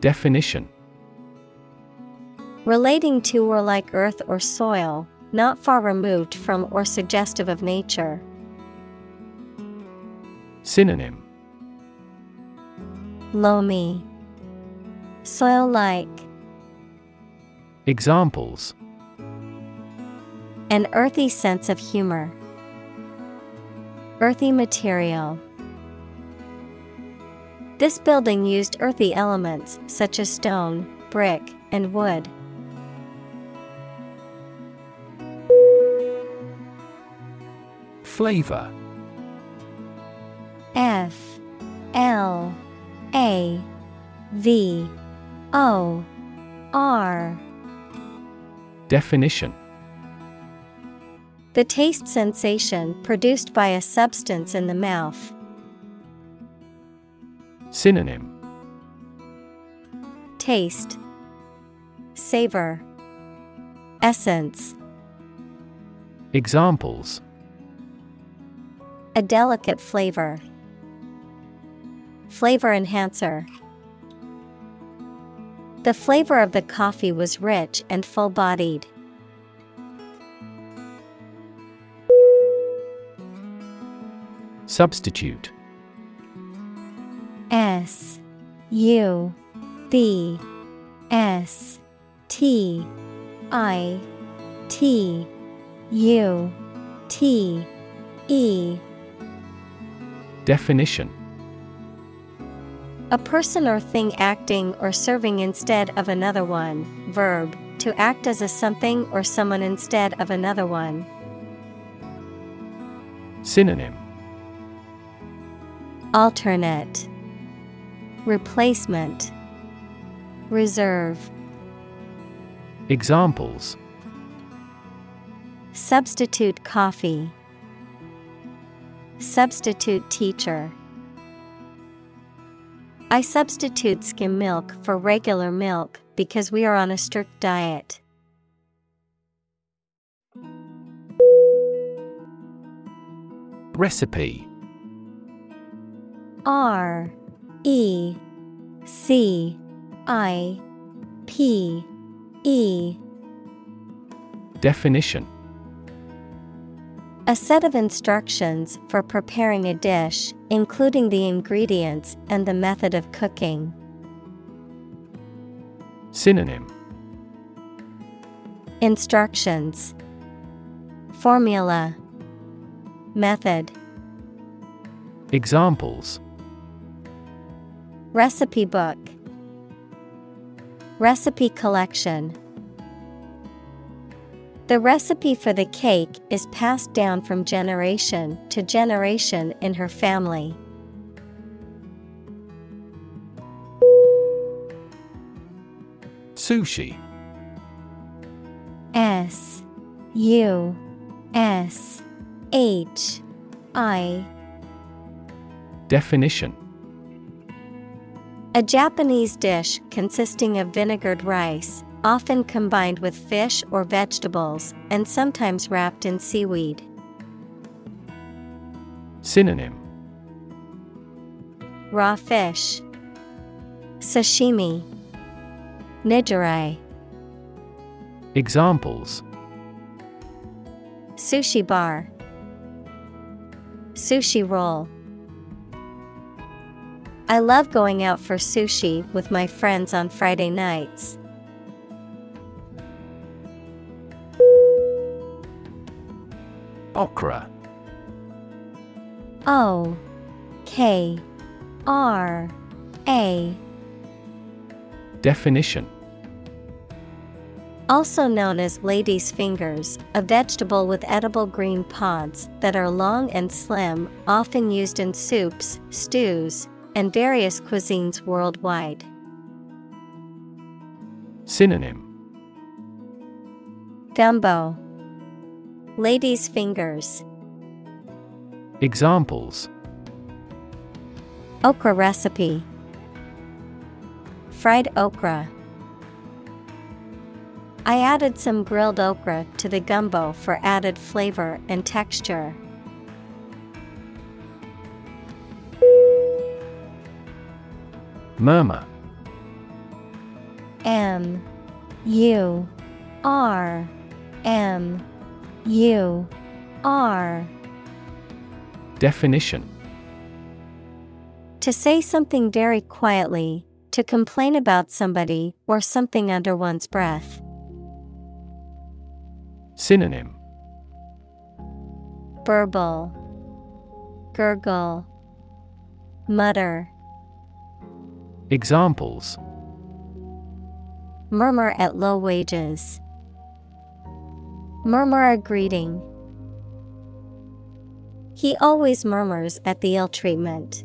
Speaker 2: Definition.
Speaker 1: Relating to or like earth or soil, not far removed from or suggestive of nature.
Speaker 2: Synonym.
Speaker 1: Loamy. Soil like
Speaker 2: Examples
Speaker 1: An earthy sense of humor. Earthy material. This building used earthy elements such as stone, brick, and wood.
Speaker 2: Flavor.
Speaker 1: F. L. A. V. O. R.
Speaker 2: Definition
Speaker 1: The taste sensation produced by a substance in the mouth.
Speaker 2: Synonym
Speaker 1: Taste Savor Essence
Speaker 2: Examples
Speaker 1: A delicate flavor. Flavor enhancer. The flavor of the coffee was rich and full bodied.
Speaker 2: Substitute
Speaker 1: S U B S T I T U T E
Speaker 2: Definition
Speaker 1: A person or thing acting or serving instead of another one. Verb to act as a something or someone instead of another one.
Speaker 2: Synonym
Speaker 1: Alternate. Replacement. Reserve.
Speaker 2: Examples.
Speaker 1: Substitute coffee. Substitute teacher. I substitute skim milk for regular milk because we are on a strict diet.
Speaker 2: Recipe
Speaker 1: R E C I P E.
Speaker 2: Definition.
Speaker 1: A set of instructions for preparing a dish, including the ingredients and the method of cooking.
Speaker 2: Synonym.
Speaker 1: Instructions. Formula. Method.
Speaker 2: Examples
Speaker 1: Recipe book, Recipe collection. The recipe for the cake is passed down from generation to generation in her family.
Speaker 2: Sushi
Speaker 1: S U S H I
Speaker 2: Definition
Speaker 1: A Japanese dish consisting of vinegared rice, often combined with fish or vegetables, and sometimes wrapped in seaweed.
Speaker 2: Synonym
Speaker 1: Raw fish, Sashimi, Nigiri.
Speaker 2: Examples
Speaker 1: Sushi bar, Sushi roll. I love going out for sushi with my friends on Friday nights.
Speaker 2: Okra.
Speaker 1: O K R A.
Speaker 2: Definition.
Speaker 1: Also known as lady's fingers, a vegetable with edible green pods that are long and slim, often used in soups, stews, and various cuisines worldwide.
Speaker 2: Synonym.
Speaker 1: Gumbo Lady's fingers.
Speaker 2: Examples.
Speaker 1: Okra recipe. Fried okra. I added some grilled okra to the gumbo for added flavor and texture.
Speaker 2: Murmur.
Speaker 1: M U R. M U R.
Speaker 2: Definition.
Speaker 1: To say something very quietly, to complain about somebody or something under one's breath.
Speaker 2: Synonym.
Speaker 1: Burble, gurgle, mutter,
Speaker 2: Examples
Speaker 1: murmur at low wages, murmur a greeting. He always murmurs at the ill treatment.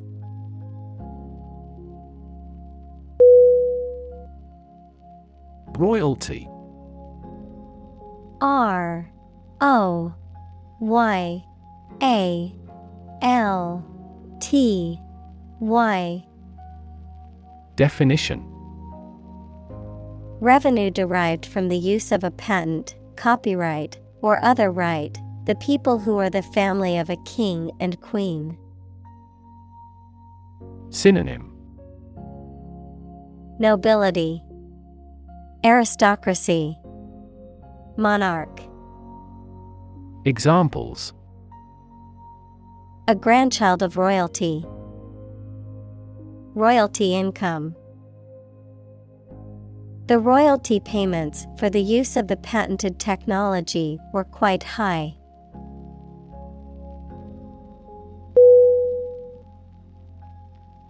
Speaker 2: Royalty
Speaker 1: R O Y A L T Y
Speaker 2: Definition
Speaker 1: Revenue derived from the use of a patent, copyright, or other right, the people who are the family of a king and queen.
Speaker 2: Synonym
Speaker 1: Nobility, Aristocracy, Monarch.
Speaker 2: Examples
Speaker 1: A grandchild of royalty. Royalty income. The royalty payments for the use of the patented technology were quite high.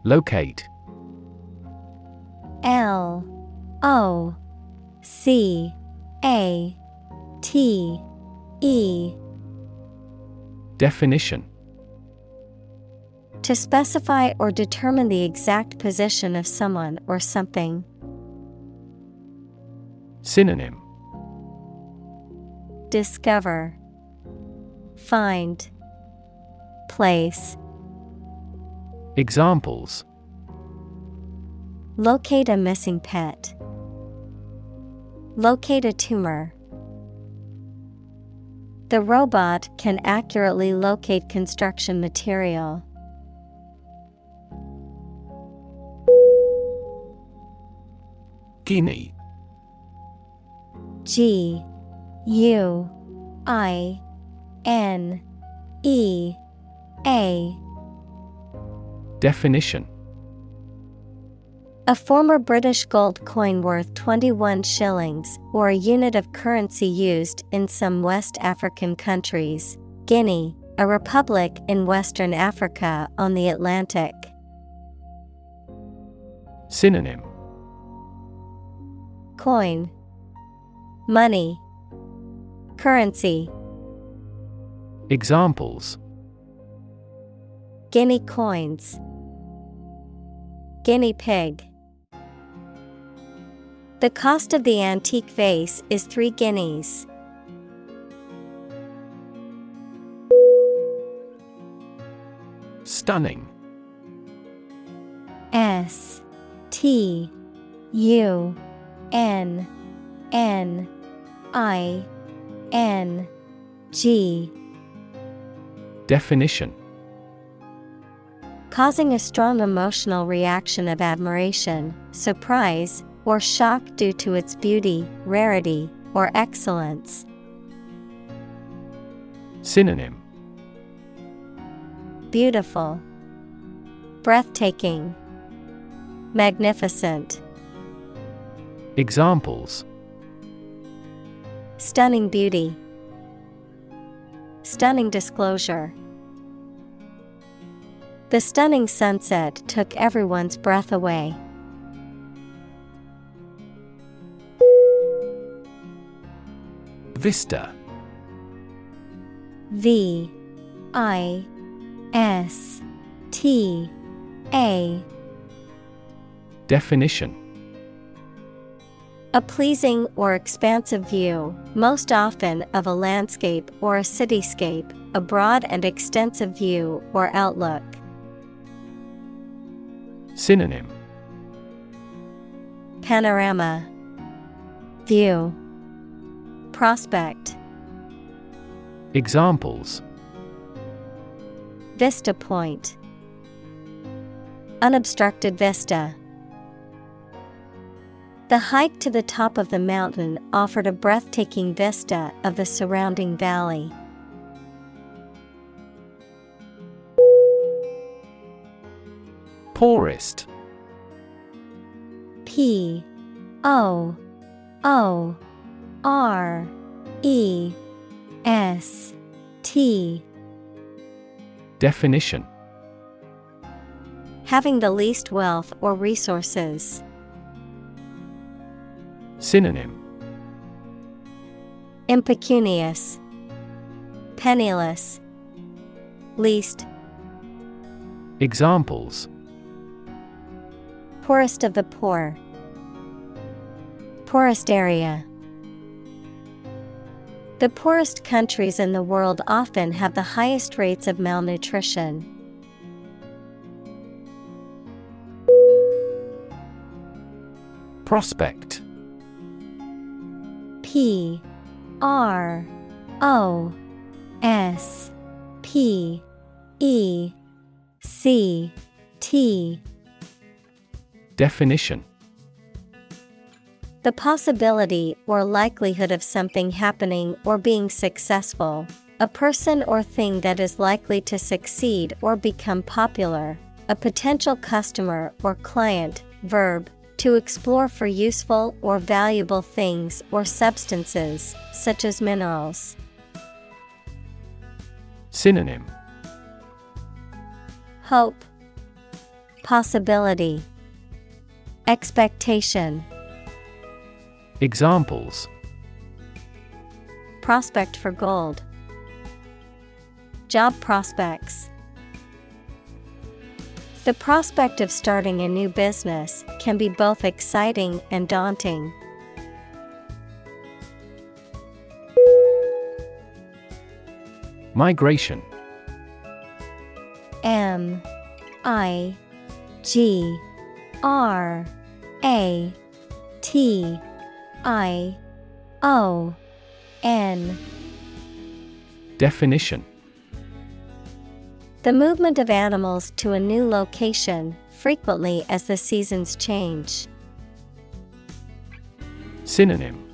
Speaker 2: Locate
Speaker 1: L O C A T E
Speaker 2: Definition
Speaker 1: To specify or determine the exact position of someone or something.
Speaker 2: Synonym
Speaker 1: Discover, Find, Place.
Speaker 2: Examples
Speaker 1: Locate a missing pet. Locate a tumor. The robot can accurately locate construction material.
Speaker 2: Guinea
Speaker 1: G U I N E A
Speaker 2: Definition
Speaker 1: A former British gold coin worth 21 shillings, or a unit of currency used in some West African countries. Guinea, a republic in Western Africa on the Atlantic.
Speaker 2: Synonym
Speaker 1: Coin, Money, Currency.
Speaker 2: Examples
Speaker 1: Guinea coins, Guinea pig. The cost of the antique vase is three guineas.
Speaker 2: Stunning
Speaker 1: S T U N N I N G.
Speaker 2: Definition.
Speaker 1: Causing a strong emotional reaction of admiration, surprise, or shock due to its beauty, rarity, or excellence.
Speaker 2: Synonym.
Speaker 1: Beautiful, Breathtaking, Magnificent.
Speaker 2: Examples.
Speaker 1: Stunning beauty, Stunning disclosure. The stunning sunset took everyone's breath away.
Speaker 2: Vista.
Speaker 1: V I S T A.
Speaker 2: Definition
Speaker 1: A pleasing or expansive view, most often of a landscape or a cityscape, a broad and extensive view or outlook.
Speaker 2: Synonym.
Speaker 1: Panorama. View. Prospect.
Speaker 2: Examples.
Speaker 1: Vista Point. Unobstructed vista. The hike to the top of the mountain offered a breathtaking vista of the surrounding valley.
Speaker 2: Poorest
Speaker 1: P O O R E S T
Speaker 2: Definition
Speaker 1: Having the least wealth or resources.
Speaker 2: Synonym.
Speaker 1: Impecunious, Penniless, Least,
Speaker 2: Examples.
Speaker 1: Poorest of the poor, Poorest area. The poorest countries in the world often have the highest rates of malnutrition.
Speaker 2: Prospect
Speaker 1: P R O S P E C T.
Speaker 2: Definition.
Speaker 1: The possibility or likelihood of something happening or being successful, a person or thing that is likely to succeed or become popular, a potential customer or client, verb, to explore for useful or valuable things or substances, such as minerals.
Speaker 2: Synonym.
Speaker 1: Hope, Possibility, Expectation,
Speaker 2: Examples.
Speaker 1: Prospect for gold, Job prospects. The prospect of starting a new business can be both exciting and daunting.
Speaker 2: Migration.
Speaker 1: M I G R A T I O N.
Speaker 2: Definition
Speaker 1: The movement of animals to a new location, frequently as the seasons change.
Speaker 2: Synonym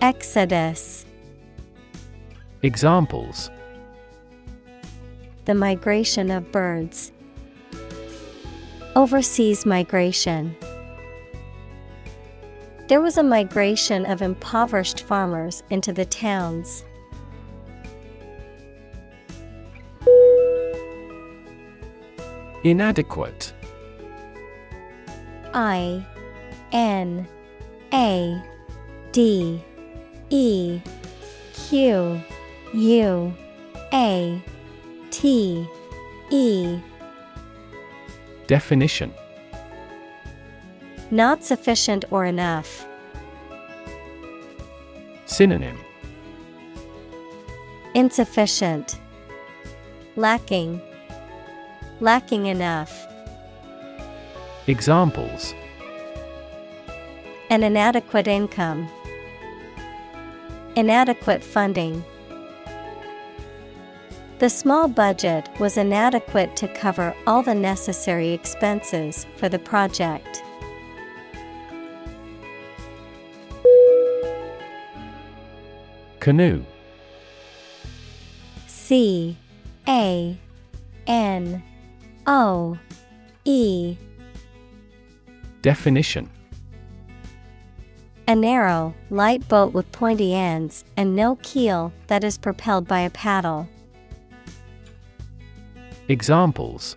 Speaker 1: Exodus
Speaker 2: Examples
Speaker 1: The migration of birds. Overseas migration. There was a migration of impoverished farmers into the towns.
Speaker 3: Inadequate.
Speaker 1: I N A D E Q U A T E
Speaker 2: Definition
Speaker 1: Not sufficient or enough.
Speaker 2: Synonym
Speaker 1: Insufficient. Lacking. Lacking enough.
Speaker 2: Examples
Speaker 1: An inadequate income. Inadequate funding. The small budget was inadequate to cover all the necessary expenses for the project.
Speaker 2: Canoe
Speaker 1: C A N O E
Speaker 2: Definition
Speaker 1: A narrow, light boat with pointy ends and no keel that is propelled by a paddle.
Speaker 2: Examples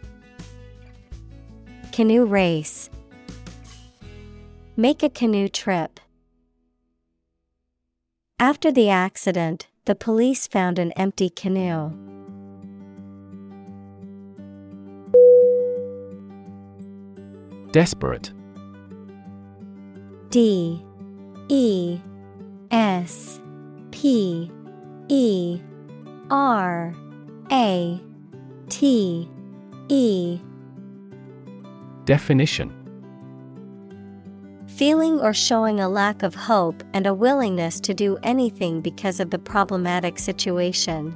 Speaker 1: Canoe race. Make a canoe trip. After the accident, the police found an empty canoe.
Speaker 2: Desperate.
Speaker 1: D E S P E R A T E.
Speaker 2: Definition.
Speaker 1: Feeling or showing a lack of hope and a willingness to do anything because of the problematic situation.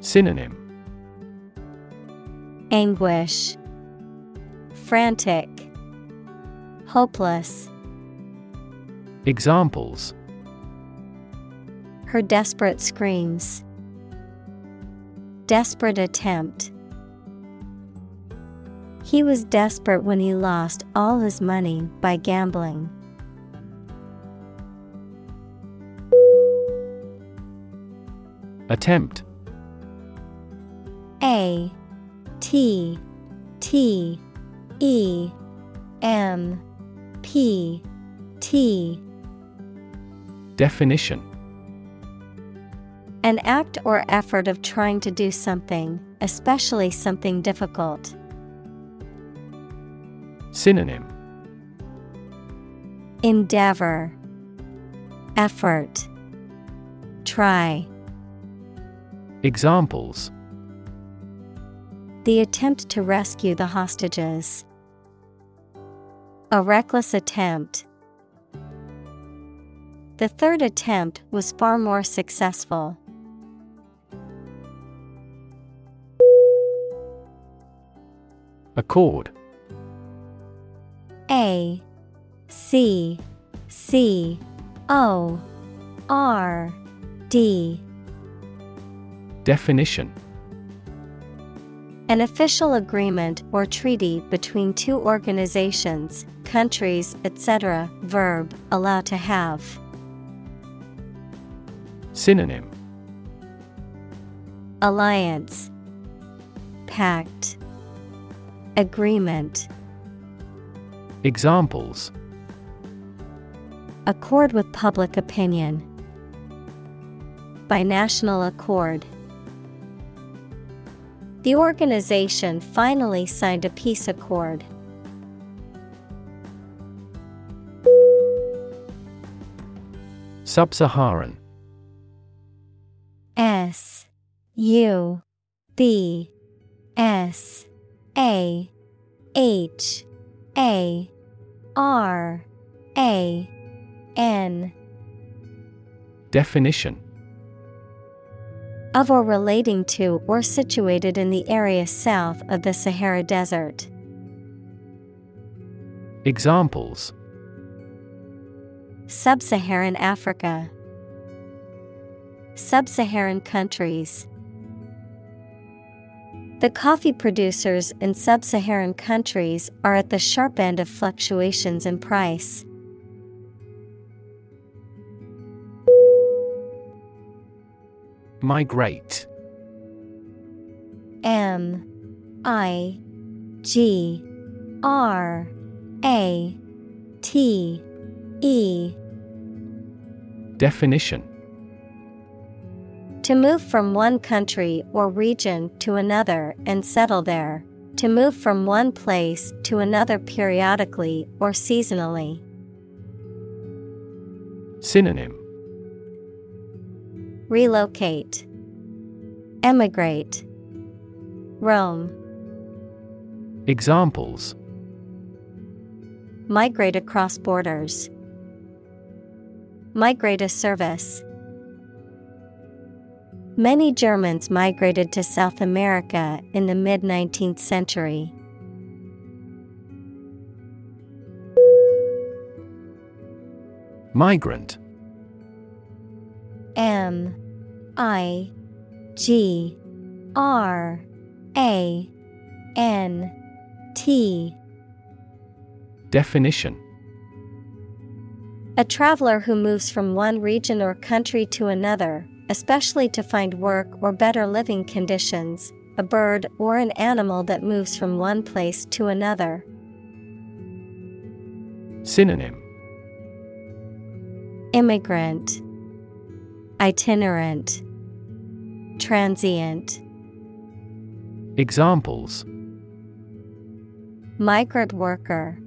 Speaker 2: Synonym.
Speaker 1: Anguish, Frantic, Hopeless.
Speaker 2: Examples
Speaker 1: Her desperate screams. Desperate attempt. He was desperate when he lost all his money by gambling.
Speaker 2: Attempt
Speaker 1: A T T E M P T
Speaker 2: Definition
Speaker 1: An act or effort of trying to do something, especially something difficult.
Speaker 2: Synonym
Speaker 1: Endeavor, Effort, Try.
Speaker 2: Examples
Speaker 1: The attempt to rescue the hostages. A reckless attempt. The third attempt was far more successful.
Speaker 2: Accord
Speaker 1: A C C O R D
Speaker 2: Definition
Speaker 1: An official agreement or treaty between two organizations, countries, etc. Verb, allow to have.
Speaker 2: Synonym
Speaker 1: Alliance, Pact, Agreement.
Speaker 2: Examples
Speaker 1: Accord with public opinion. By national accord. The organization finally signed a peace accord.
Speaker 2: Sub Saharan
Speaker 1: S U B S A H A R A N.
Speaker 2: Definition
Speaker 1: of or relating to or situated in the area south of the Sahara Desert.
Speaker 2: Examples
Speaker 1: Sub Saharan Africa, Sub Saharan countries. The coffee producers in sub Saharan countries are at the sharp end of fluctuations in price.
Speaker 3: Migrate.
Speaker 1: M I G R A T E
Speaker 2: Definition
Speaker 1: To move from one country or region to another and settle there. To move from one place to another periodically or seasonally.
Speaker 2: Synonym
Speaker 1: Relocate, Emigrate, Roam.
Speaker 2: Examples
Speaker 1: Migrate across borders. Migrate a service. Many Germans migrated to South America in the mid 19th century.
Speaker 2: Migrant
Speaker 1: M I G R A N T.
Speaker 2: Definition.
Speaker 1: A traveler who moves from one region or country to another, especially to find work or better living conditions, a bird or an animal that moves from one place to another.
Speaker 2: Synonym.
Speaker 1: Immigrant, Itinerant, Transient.
Speaker 2: Examples
Speaker 1: Migrant worker.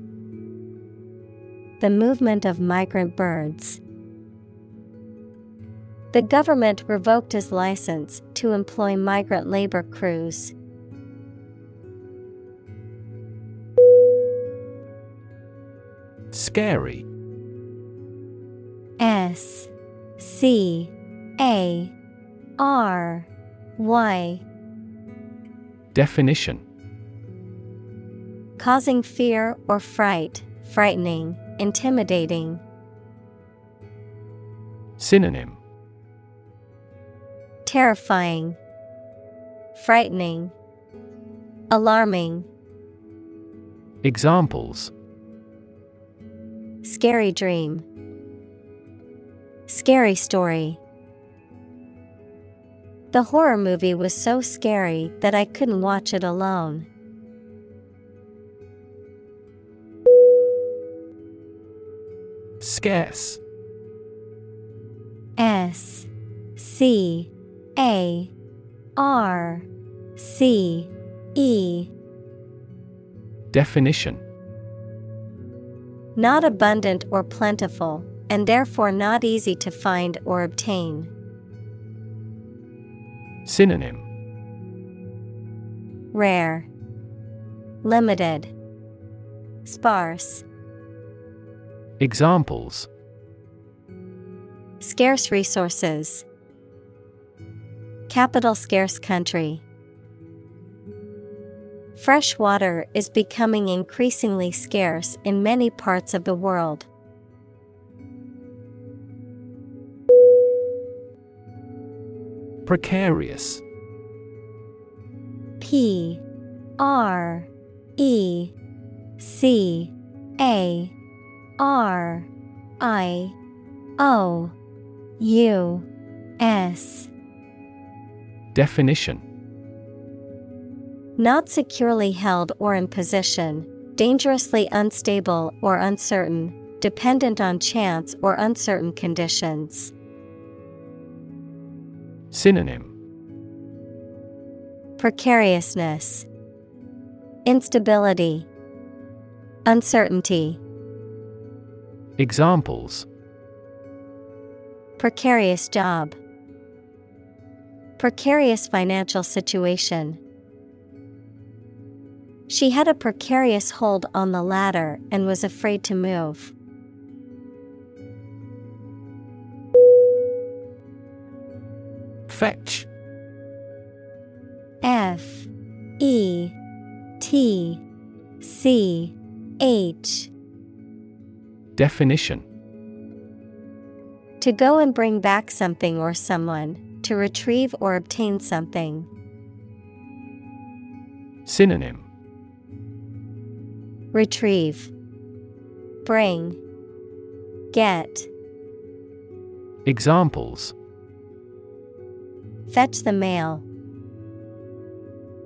Speaker 1: The movement of migrant birds. The government revoked his license to employ migrant labor crews.
Speaker 2: Scary
Speaker 1: S C A R Y
Speaker 2: Definition
Speaker 1: Causing fear or fright, frightening, intimidating.
Speaker 2: Synonym
Speaker 1: Terrifying, frightening, alarming.
Speaker 2: Examples
Speaker 1: Scary dream. Scary story. The horror movie was so scary that I couldn't watch it alone.
Speaker 2: Scarce
Speaker 1: S C A R C E
Speaker 2: Definition
Speaker 1: Not abundant or plentiful, and therefore not easy to find or obtain.
Speaker 2: Synonym
Speaker 1: Rare, Limited, Sparse.
Speaker 2: Examples
Speaker 1: Scarce resources. Capital scarce country. Fresh water is becoming increasingly scarce in many parts of the world.
Speaker 2: Precarious.
Speaker 1: P R E C A R I O U S.
Speaker 2: Definition.
Speaker 1: Not securely held or in position, dangerously unstable or uncertain, dependent on chance or uncertain conditions.
Speaker 2: Synonym
Speaker 1: Precariousness, Instability, Uncertainty.
Speaker 2: Examples
Speaker 1: Precarious job. Precarious financial situation. She had a precarious hold on the ladder and was afraid to move.
Speaker 2: Fetch.
Speaker 1: F E T C H.
Speaker 2: Definition.
Speaker 1: To go and bring back something or someone, to retrieve or obtain something.
Speaker 2: Synonym.
Speaker 1: Retrieve, Bring, Get.
Speaker 2: Examples
Speaker 1: Fetch the mail.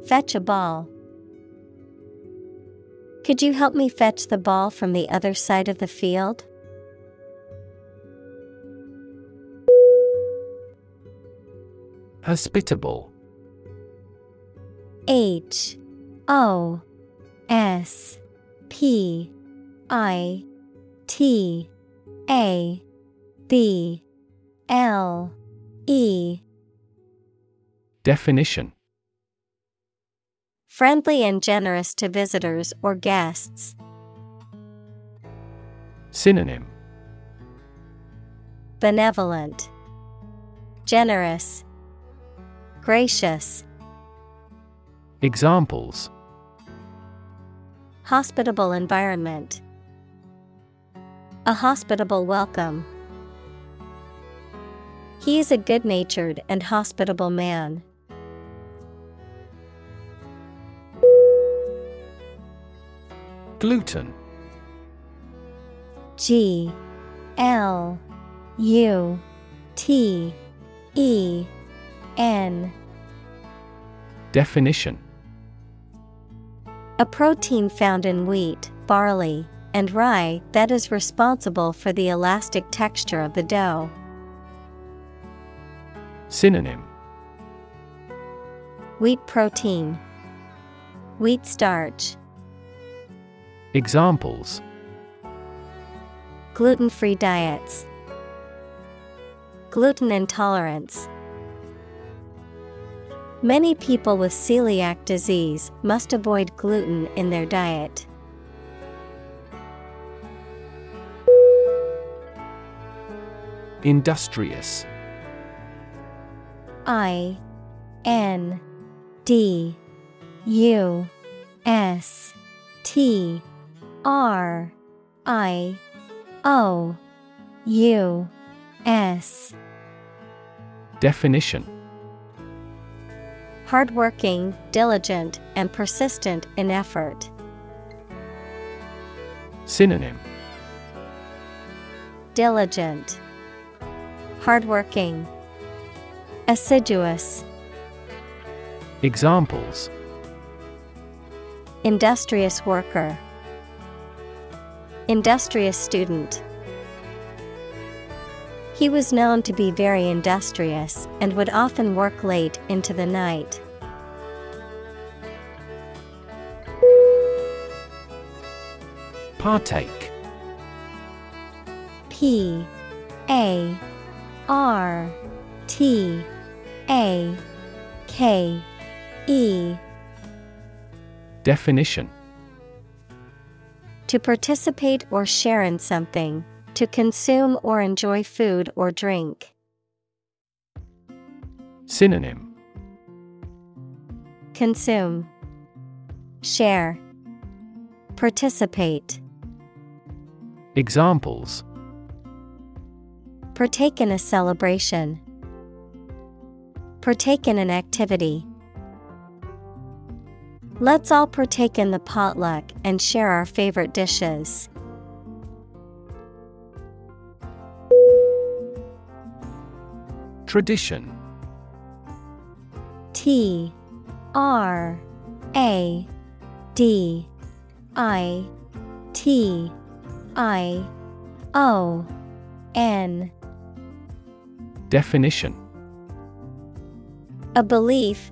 Speaker 1: Fetch a ball. Could you help me fetch the ball from the other side of the field?
Speaker 2: Hospitable.
Speaker 1: H O S P I T A B L E
Speaker 2: Definition
Speaker 1: Friendly and generous to visitors or guests.
Speaker 2: Synonym
Speaker 1: Benevolent, Generous, Gracious.
Speaker 2: Examples
Speaker 1: Hospitable environment. A hospitable welcome. He is a good natured and hospitable man.
Speaker 2: Gluten.
Speaker 1: G L U T E N.
Speaker 2: Definition.
Speaker 1: A protein found in wheat, barley, and rye that is responsible for the elastic texture of the dough.
Speaker 2: Synonym.
Speaker 1: Wheat protein, Wheat starch,
Speaker 2: Examples
Speaker 1: gluten free diets, gluten intolerance. Many people with celiac disease must avoid gluten in their diet.
Speaker 2: Industrious
Speaker 1: I N D U S T R I O U S.
Speaker 2: Definition.
Speaker 1: Hardworking, diligent, and persistent in effort.
Speaker 2: Synonym.
Speaker 1: Diligent, Hardworking, Assiduous,
Speaker 2: Examples.
Speaker 1: Industrious worker, Industrious student. He was known to be very industrious and would often work late into the night.
Speaker 2: Partake
Speaker 1: P A R T A K E
Speaker 2: Definition
Speaker 1: To participate or share in something, to consume or enjoy food or drink.
Speaker 2: Synonym
Speaker 1: Consume, Share, Participate.
Speaker 2: Examples
Speaker 1: Partake in a celebration. Partake in an activity. Let's all partake in the potluck and share our favorite dishes.
Speaker 2: Tradition.
Speaker 1: T R A D I T I O N.
Speaker 2: Definition.
Speaker 1: A belief,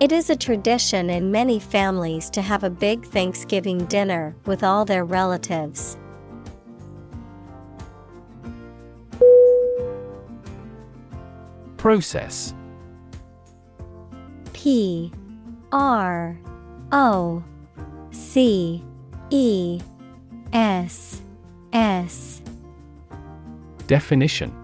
Speaker 1: It is a tradition in many families to have a big Thanksgiving dinner with all their relatives.
Speaker 2: Process.
Speaker 1: P R O C E S S.
Speaker 2: Definition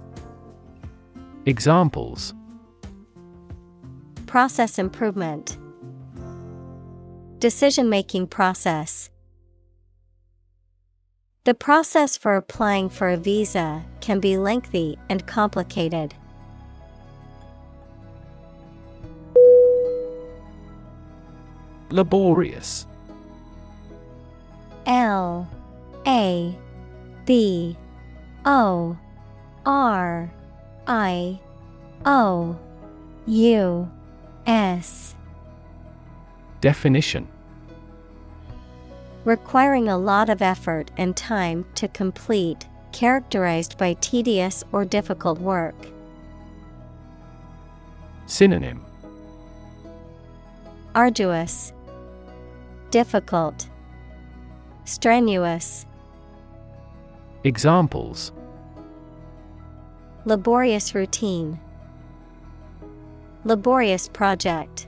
Speaker 2: Examples.
Speaker 1: Process improvement. Decision making process. The process for applying for a visa can be lengthy and complicated.
Speaker 2: Laborious.
Speaker 1: L A B O R I O U S
Speaker 2: Definition
Speaker 1: Requiring a lot of effort and time to complete, characterized by tedious or difficult work.
Speaker 2: Synonym
Speaker 1: Arduous, Difficult, Strenuous.
Speaker 2: Examples
Speaker 1: Laborious routine, Laborious project.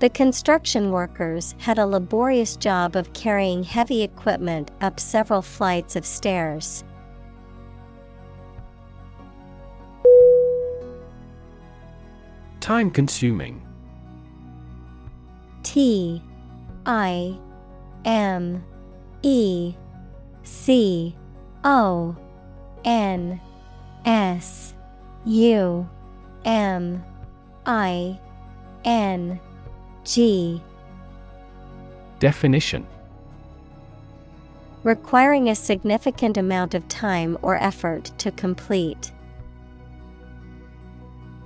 Speaker 1: The construction workers had a laborious job of carrying heavy equipment up several flights of stairs.
Speaker 2: Time consuming
Speaker 1: T I M E C O N S U M I N G.
Speaker 2: Definition
Speaker 1: Requiring a significant amount of time or effort to complete.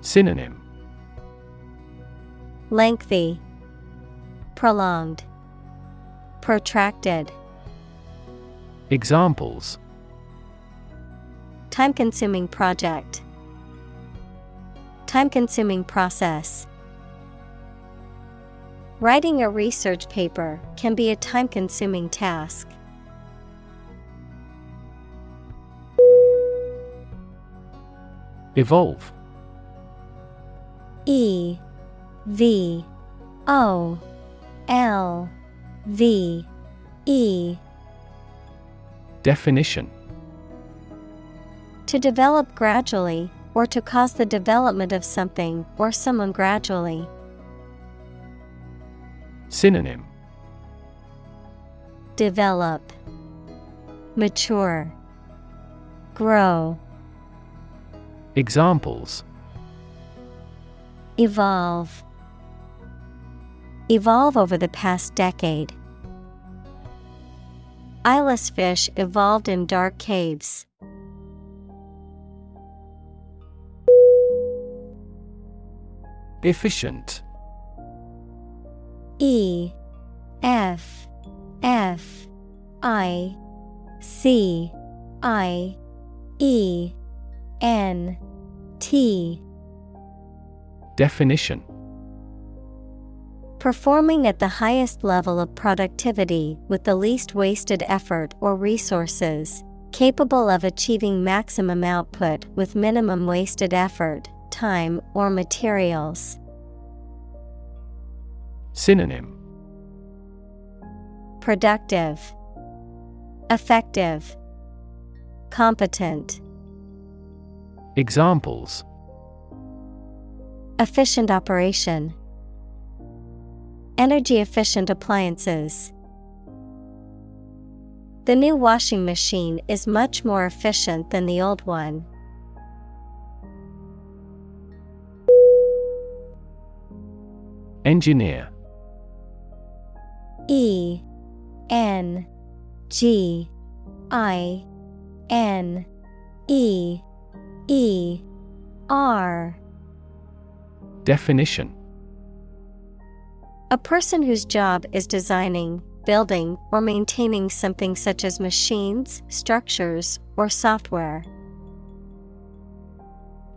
Speaker 2: Synonym
Speaker 1: Lengthy, Prolonged, Protracted.
Speaker 2: Examples
Speaker 1: Time consuming project, Time consuming process. Writing a research paper can be a time consuming task.
Speaker 2: Evolve
Speaker 1: E V O L V E
Speaker 2: Definition
Speaker 1: To develop gradually, or to cause the development of something or someone gradually.
Speaker 2: Synonym
Speaker 1: Develop, Mature, Grow.
Speaker 2: Examples
Speaker 1: Evolve. Evolve over the past decade. Eyeless fish evolved in dark caves.
Speaker 2: Efficient.
Speaker 1: E F F I C I E N T.
Speaker 2: Definition.
Speaker 1: Performing at the highest level of productivity with the least wasted effort or resources, capable of achieving maximum output with minimum wasted effort, time, or materials.
Speaker 2: Synonym
Speaker 1: Productive, Effective, Competent.
Speaker 2: Examples
Speaker 1: Efficient operation, Energy efficient appliances. The new washing machine is much more efficient than the old one.
Speaker 2: Engineer.
Speaker 1: E N G I N E E R.
Speaker 2: Definition.
Speaker 1: A person whose job is designing, building, or maintaining something such as machines, structures, or software.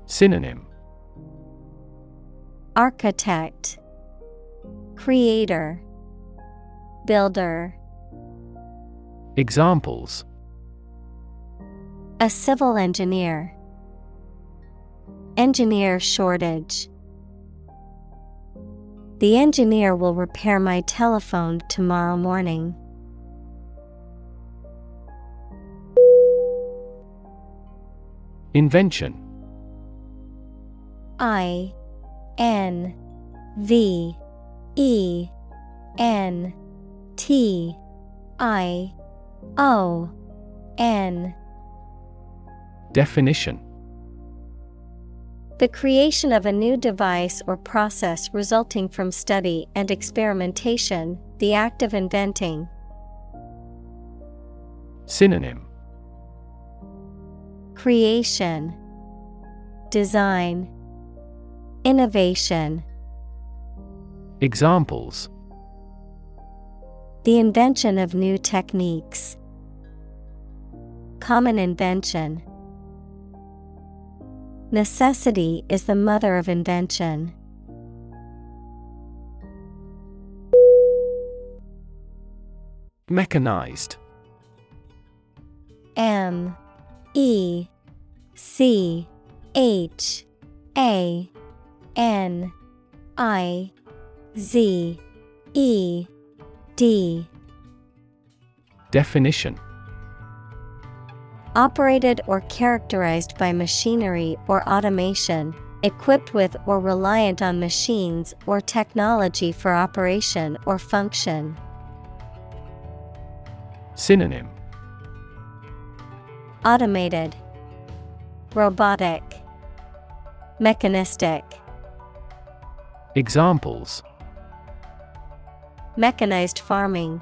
Speaker 2: Synonym.
Speaker 1: Architect, Creator, Builder.
Speaker 2: Examples
Speaker 1: A civil engineer, Engineer shortage. The engineer will repair my telephone tomorrow morning.
Speaker 2: Invention
Speaker 1: I N V E N T I O N.
Speaker 2: Definition.
Speaker 1: The creation of a new device or process resulting from study and experimentation, the act of inventing.
Speaker 2: Synonym.
Speaker 1: Creation, Design, Innovation.
Speaker 2: Examples
Speaker 1: The invention of new techniques. Common invention. Necessity is the mother of invention.
Speaker 2: Mechanized
Speaker 1: M E C H A N I Z E D.
Speaker 2: Definition.
Speaker 1: Operated or characterized by machinery or automation, equipped with or reliant on machines or technology for operation or function.
Speaker 2: Synonym.
Speaker 1: Automated, Robotic, Mechanistic.
Speaker 2: Examples
Speaker 1: Mechanized farming,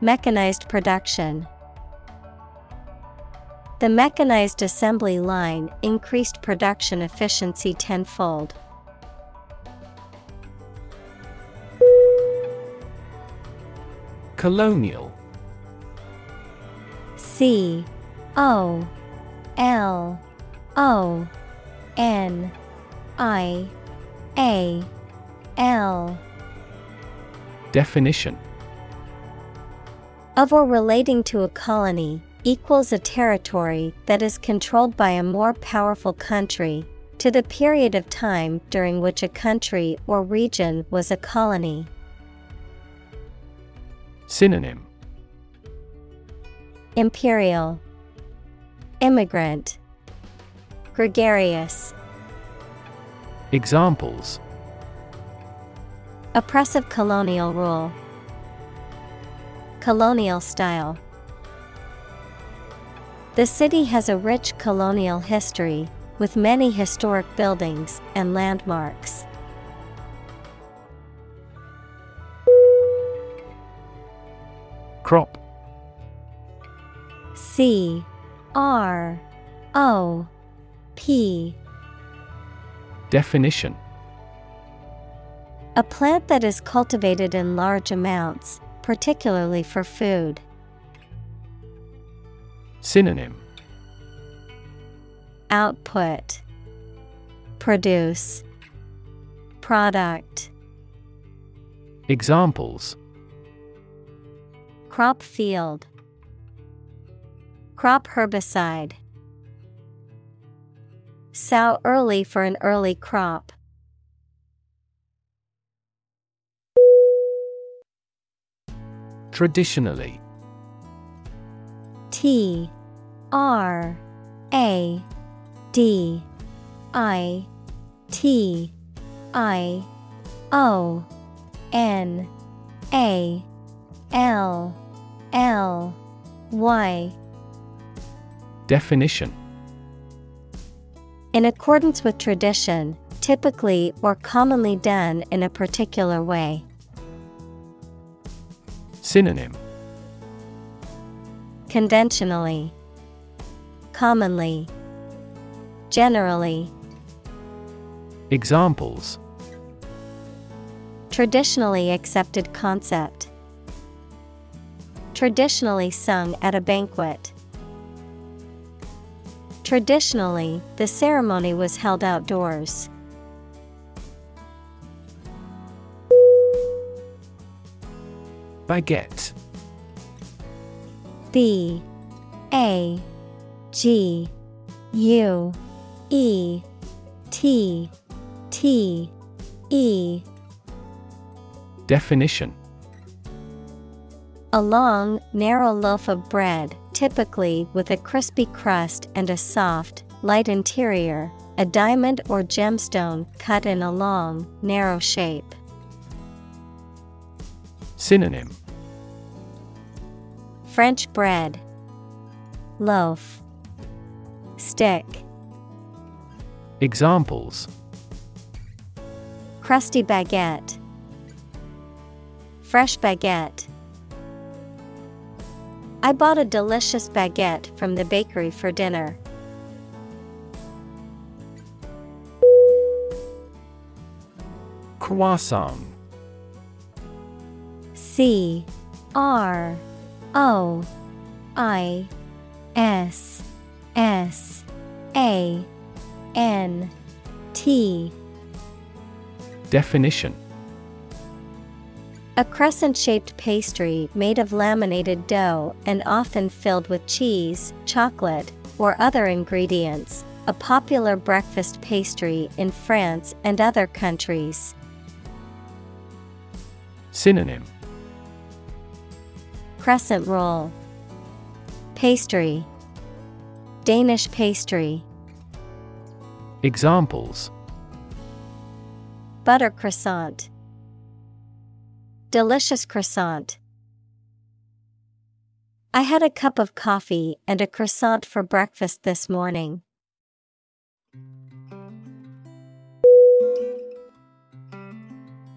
Speaker 1: Mechanized production. The mechanized assembly line increased production efficiency tenfold.
Speaker 2: Colonial
Speaker 1: C O L O N I A L
Speaker 2: Definition
Speaker 1: of or relating to a colony equals a territory that is controlled by a more powerful country to the period of time during which a country or region was a colony.
Speaker 2: Synonym
Speaker 1: Imperial Immigrant Gregarious
Speaker 2: Examples
Speaker 1: Oppressive colonial rule. Colonial style. The city has a rich colonial history with many historic buildings and landmarks.
Speaker 2: Crop.
Speaker 1: C. R. O. P.
Speaker 2: Definition
Speaker 1: A plant that is cultivated in large amounts, particularly for food.
Speaker 2: Synonym.
Speaker 1: Output. Produce. Product.
Speaker 2: Examples.
Speaker 1: Crop field. Crop herbicide. Sow early for an early crop.
Speaker 2: Traditionally.
Speaker 1: T R A D I T I O N A L L Y.
Speaker 2: Definition.
Speaker 1: In accordance with tradition, typically or commonly done in a particular way.
Speaker 2: Synonym
Speaker 1: Conventionally, Commonly, Generally,
Speaker 2: Examples
Speaker 1: Traditionally accepted concept. Traditionally sung at a banquet. Traditionally, the ceremony was held outdoors.
Speaker 3: Baguette.
Speaker 1: B A G U E T T E.
Speaker 2: Definition.
Speaker 1: A long, narrow loaf of bread, typically with a crispy crust and a soft, light interior, a diamond or gemstone cut in a long, narrow shape.
Speaker 2: Synonym
Speaker 1: French bread, loaf, stick,
Speaker 2: Examples.
Speaker 1: Crusty baguette, fresh baguette. I bought a delicious baguette from the bakery for dinner.
Speaker 3: Croissant.
Speaker 1: C R O I S S A N T.
Speaker 2: Definition.
Speaker 1: A crescent shaped pastry made of laminated dough and often filled with cheese, chocolate, or other ingredients, a popular breakfast pastry in France and other countries.
Speaker 2: Synonym
Speaker 1: Crescent roll, Pastry, Danish pastry,
Speaker 2: Examples
Speaker 1: Butter croissant, Delicious croissant. I had a cup of coffee and a croissant for breakfast this morning.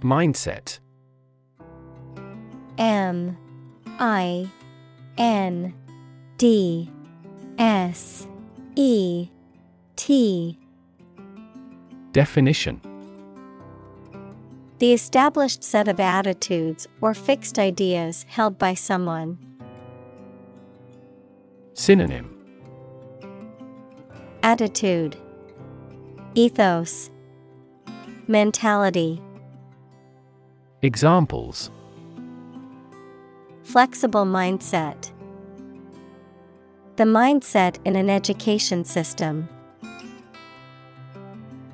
Speaker 3: Mindset
Speaker 1: M I N D S E T.
Speaker 2: Definition.
Speaker 1: The established set of attitudes or fixed ideas held by someone.
Speaker 2: Synonym.
Speaker 1: Attitude. Ethos. Mentality.
Speaker 2: Examples
Speaker 1: Flexible mindset. The mindset in an education system.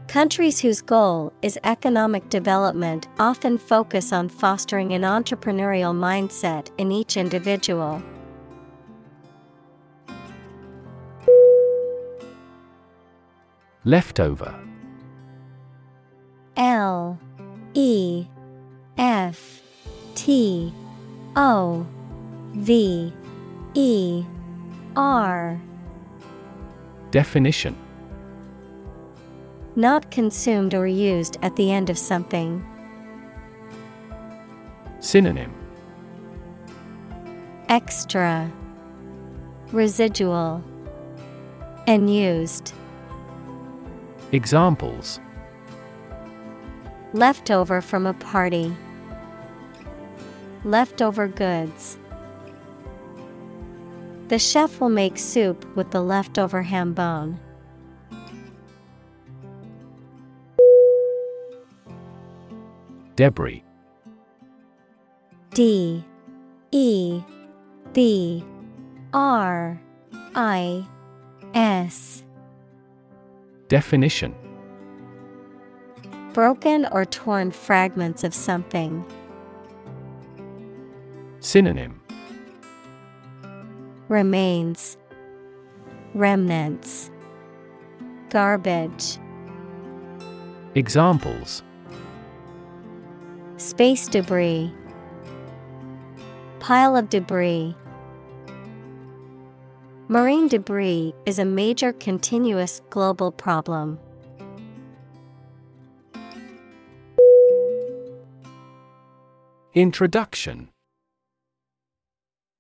Speaker 1: Countries whose goal is economic development often focus on fostering an entrepreneurial mindset in each individual.
Speaker 2: Leftover
Speaker 1: L E F T O V E R.
Speaker 2: Definition.
Speaker 1: Not consumed or used at the end of something.
Speaker 2: Synonym.
Speaker 1: Extra. Residual. Unused
Speaker 2: Examples.
Speaker 1: Leftover from a party. Leftover goods. The chef will make soup with the leftover ham bone.
Speaker 2: Debris.
Speaker 1: D. E. B. R. I. S.
Speaker 2: Definition.
Speaker 1: Broken or torn fragments of something.
Speaker 2: Synonym.
Speaker 1: Remains. Remnants. Garbage.
Speaker 2: Examples.
Speaker 1: Space debris. Pile of debris. Marine debris is a major continuous global problem.
Speaker 3: Introduction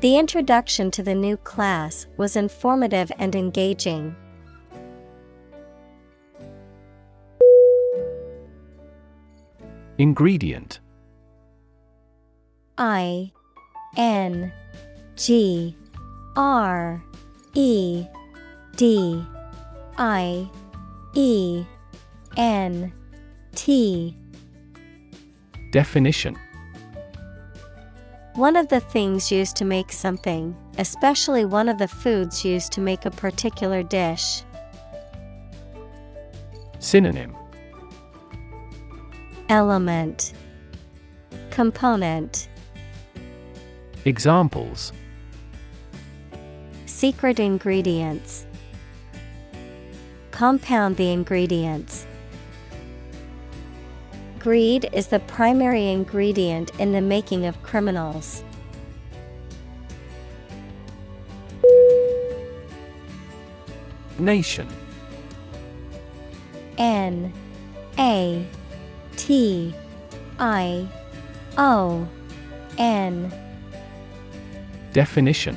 Speaker 1: The introduction to the new class was informative and engaging.
Speaker 2: Ingredient.
Speaker 1: I N G R E D I E N T.
Speaker 2: Definition
Speaker 1: One of the things used to make something, especially one of the foods used to make a particular dish.
Speaker 2: Synonym.
Speaker 1: Element. Component.
Speaker 2: Examples.
Speaker 1: Secret ingredients. Compound the ingredients. Greed is the primary ingredient in the making of criminals.
Speaker 2: Nation.
Speaker 1: N A T I O N.
Speaker 2: Definition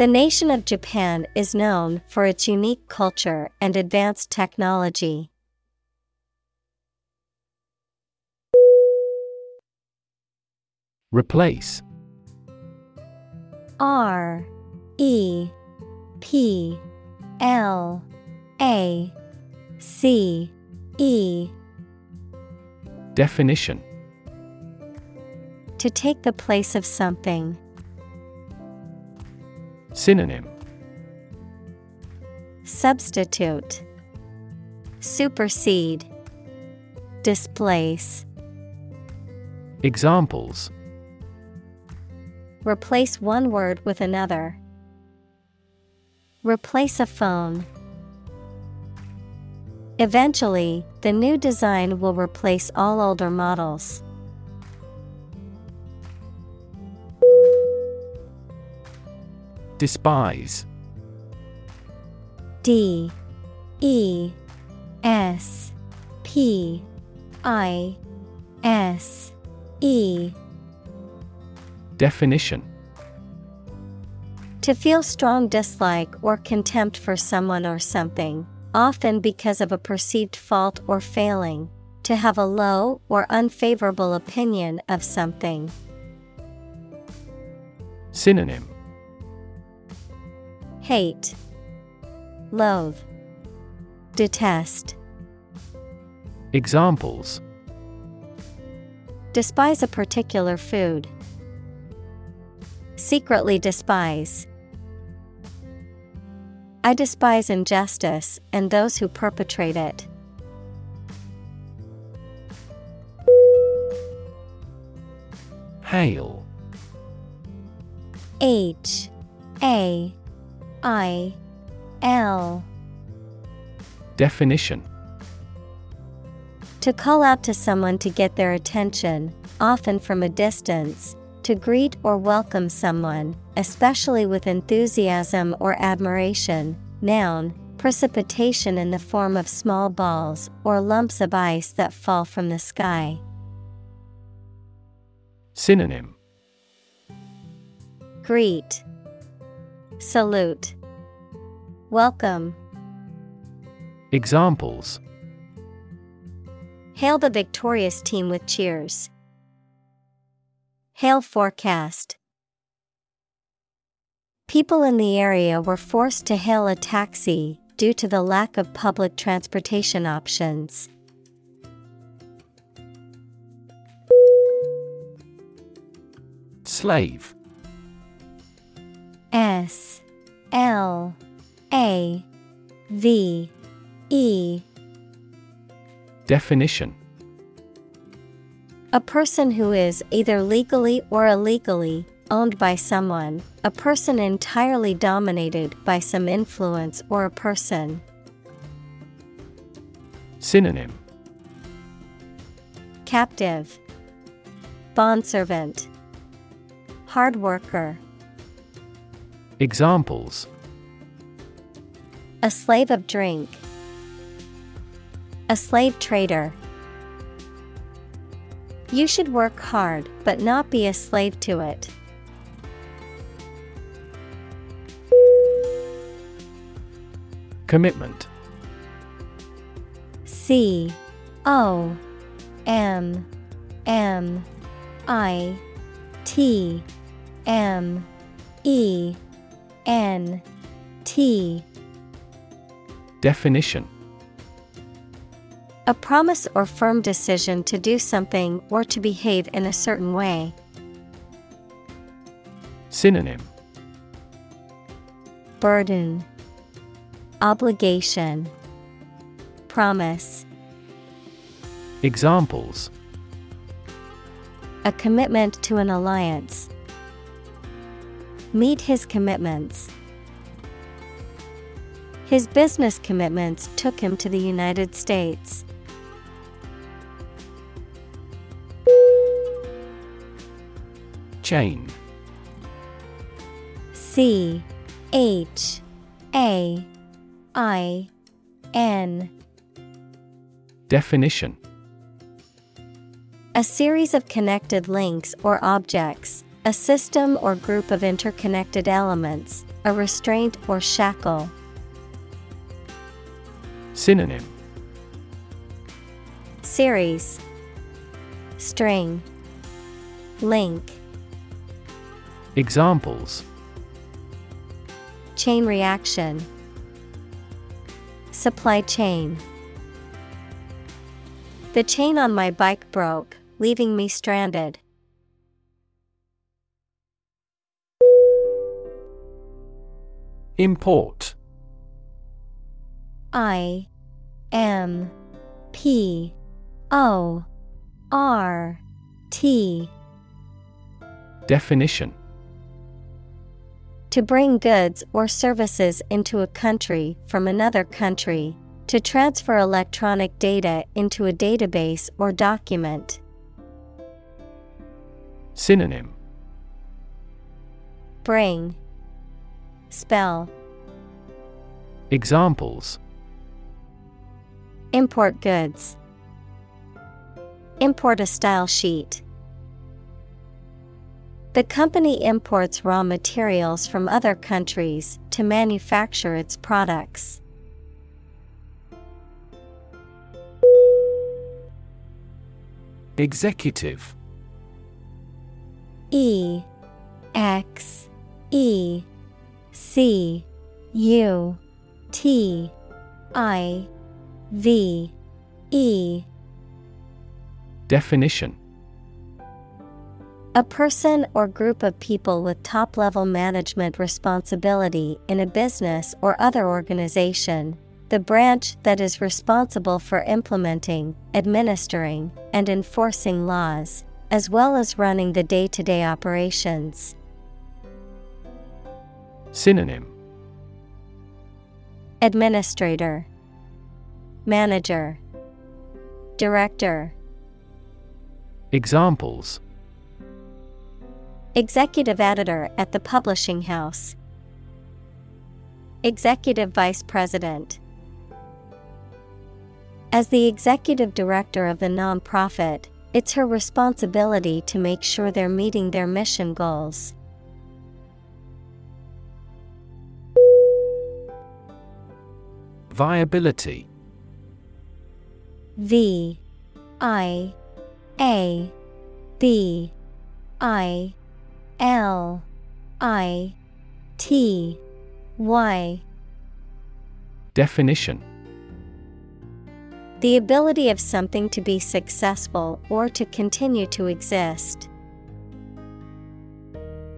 Speaker 1: The nation of Japan is known for its unique culture and advanced technology.
Speaker 2: Replace
Speaker 1: R E P L A C E
Speaker 2: Definition
Speaker 1: To take the place of something.
Speaker 2: Synonym
Speaker 1: Substitute Supersede Displace
Speaker 2: Examples
Speaker 1: Replace one word with another. Replace a phone. Eventually, the new design will replace all older models.
Speaker 2: Despise.
Speaker 1: D E S P I S E.
Speaker 2: Definition.
Speaker 1: To feel strong dislike or contempt for someone or something, often because of a perceived fault or failing, to have a low or unfavorable opinion of something.
Speaker 2: Synonym
Speaker 1: Hate, Loathe, Detest.
Speaker 2: Examples
Speaker 1: Despise a particular food. Secretly despise. I despise injustice and those who perpetrate it.
Speaker 2: Hail
Speaker 1: H A I L
Speaker 2: Definition
Speaker 1: To call out to someone to get their attention, often from a distance, to greet or welcome someone, especially with enthusiasm or admiration. Noun, precipitation in the form of small balls or lumps of ice that fall from the sky.
Speaker 2: Synonym
Speaker 1: Greet, Salute, Welcome.
Speaker 2: Examples
Speaker 1: Hail the victorious team with cheers. Hail forecast. People in the area were forced to hail a taxi due to the lack of public transportation options.
Speaker 2: Slave
Speaker 1: S L A V E.
Speaker 2: Definition.
Speaker 1: A person who is either legally or illegally owned by someone, a person entirely dominated by some influence or a person.
Speaker 2: Synonym.
Speaker 1: Captive. Bondservant. Hard worker
Speaker 2: Examples.
Speaker 1: A slave of drink. A slave trader. You should work hard but not be a slave to it.
Speaker 2: Commitment.
Speaker 1: C. O. M. M. I. T. M. E N T.
Speaker 2: Definition.
Speaker 1: A promise or firm decision to do something or to behave in a certain way.
Speaker 2: Synonym.
Speaker 1: Burden. Obligation. Promise.
Speaker 2: Examples.
Speaker 1: A commitment to an alliance. Meet his commitments. His business commitments took him to the United States.
Speaker 2: Chain
Speaker 1: C H A I N
Speaker 2: Definition
Speaker 1: A series of connected links or objects, a system or group of interconnected elements, a restraint or shackle.
Speaker 2: Synonym.
Speaker 1: Series. String. Link.
Speaker 2: Examples.
Speaker 1: Chain reaction. Supply chain. The chain on my bike broke, leaving me stranded.
Speaker 2: Import.
Speaker 1: I M P O R T.
Speaker 2: Definition.
Speaker 1: To bring goods or services into a country from another country, to transfer electronic data into a database or document.
Speaker 2: Synonym.
Speaker 1: Bring Spell
Speaker 2: Examples
Speaker 1: Import goods. Import a style sheet. The company imports raw materials from other countries to manufacture its products.
Speaker 2: Executive
Speaker 1: E X E C U T I V E
Speaker 2: Definition
Speaker 1: A person or group of people with top level management responsibility in a business or other organization, the branch that is responsible for implementing, administering, and enforcing laws, as well as running the day to day operations.
Speaker 2: Synonym.
Speaker 1: Administrator, Manager, Director,
Speaker 2: Examples.
Speaker 1: Executive Editor at the Publishing House, Executive Vice President. As the executive director of the nonprofit, it's her responsibility to make sure they're meeting their mission goals.
Speaker 2: Viability.
Speaker 1: V I A B I L I T Y.
Speaker 2: Definition.
Speaker 1: The ability of something to be successful or to continue to exist.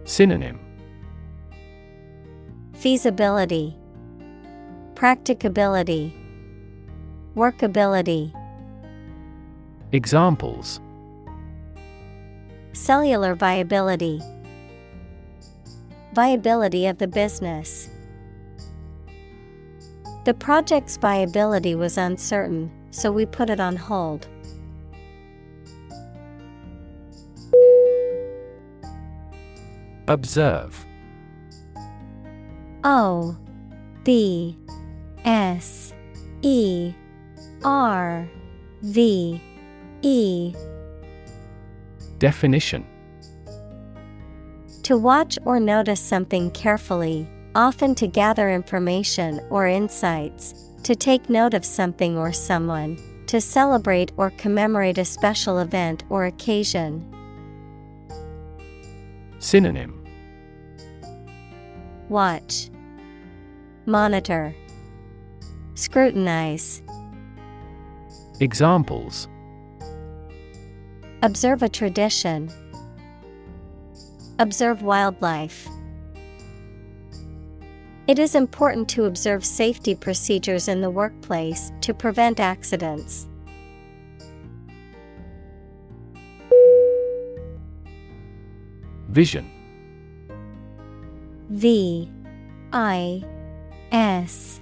Speaker 2: Synonym.
Speaker 1: Feasibility, Practicability, Workability.
Speaker 2: Examples
Speaker 1: Cellular viability, Viability of the business. The project's viability was uncertain, so we put it on hold.
Speaker 2: Observe oh,
Speaker 1: O B S E R V E.
Speaker 2: Definition.
Speaker 1: To watch or notice something carefully, often to gather information or insights, to take note of something or someone, to celebrate or commemorate a special event or occasion.
Speaker 2: Synonym.
Speaker 1: Watch, Monitor, Scrutinize.
Speaker 2: Examples
Speaker 1: Observe a tradition. Observe wildlife. It is important to observe safety procedures in the workplace to prevent accidents.
Speaker 2: Vision
Speaker 1: V I S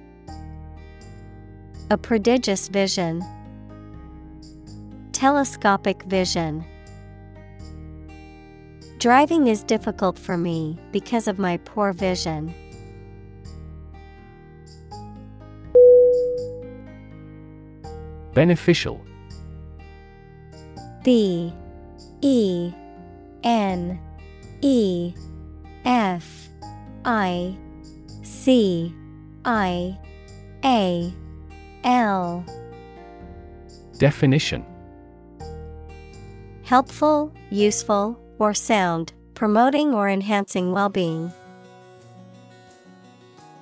Speaker 1: A prodigious vision. Telescopic vision. Driving is difficult for me because of my poor vision.
Speaker 2: Beneficial.
Speaker 1: B. E. N. E. F. I. C. I. A L
Speaker 2: Definition
Speaker 1: Helpful, useful, or sound, promoting or enhancing well being.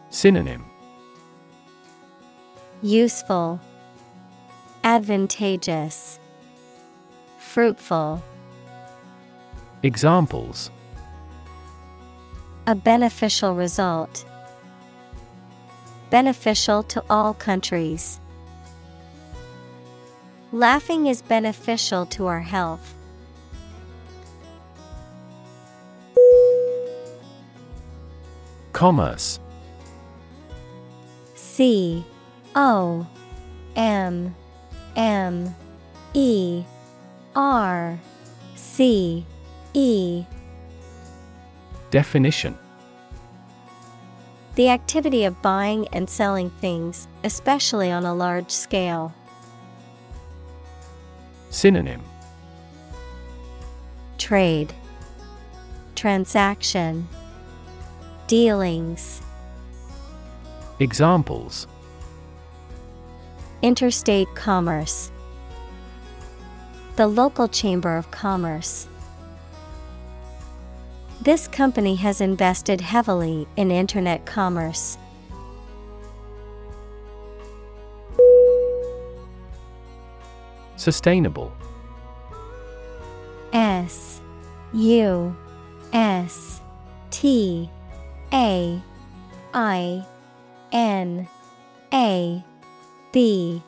Speaker 2: Synonym
Speaker 1: Useful, Advantageous, Fruitful.
Speaker 2: Examples
Speaker 1: A beneficial result. Beneficial to all countries. Laughing is beneficial to our health.
Speaker 2: Commerce
Speaker 1: C O M M E R C E
Speaker 2: Definition
Speaker 1: The activity of buying and selling things, especially on a large scale.
Speaker 2: Synonym.
Speaker 1: Trade, Transaction, Dealings,
Speaker 2: Examples.
Speaker 1: Interstate commerce, The local chamber of commerce. This company has invested heavily in Internet commerce.
Speaker 2: Sustainable.
Speaker 1: S U S T A I N A B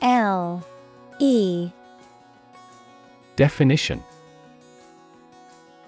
Speaker 1: L E.
Speaker 2: Definition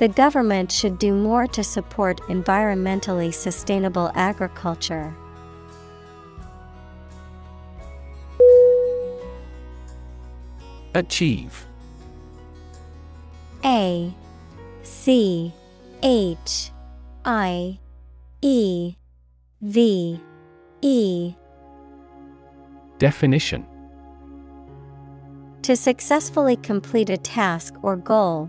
Speaker 1: The government should do more to support environmentally sustainable agriculture.
Speaker 2: Achieve.
Speaker 1: A C H I E V E.
Speaker 2: Definition.
Speaker 1: To successfully complete a task or goal,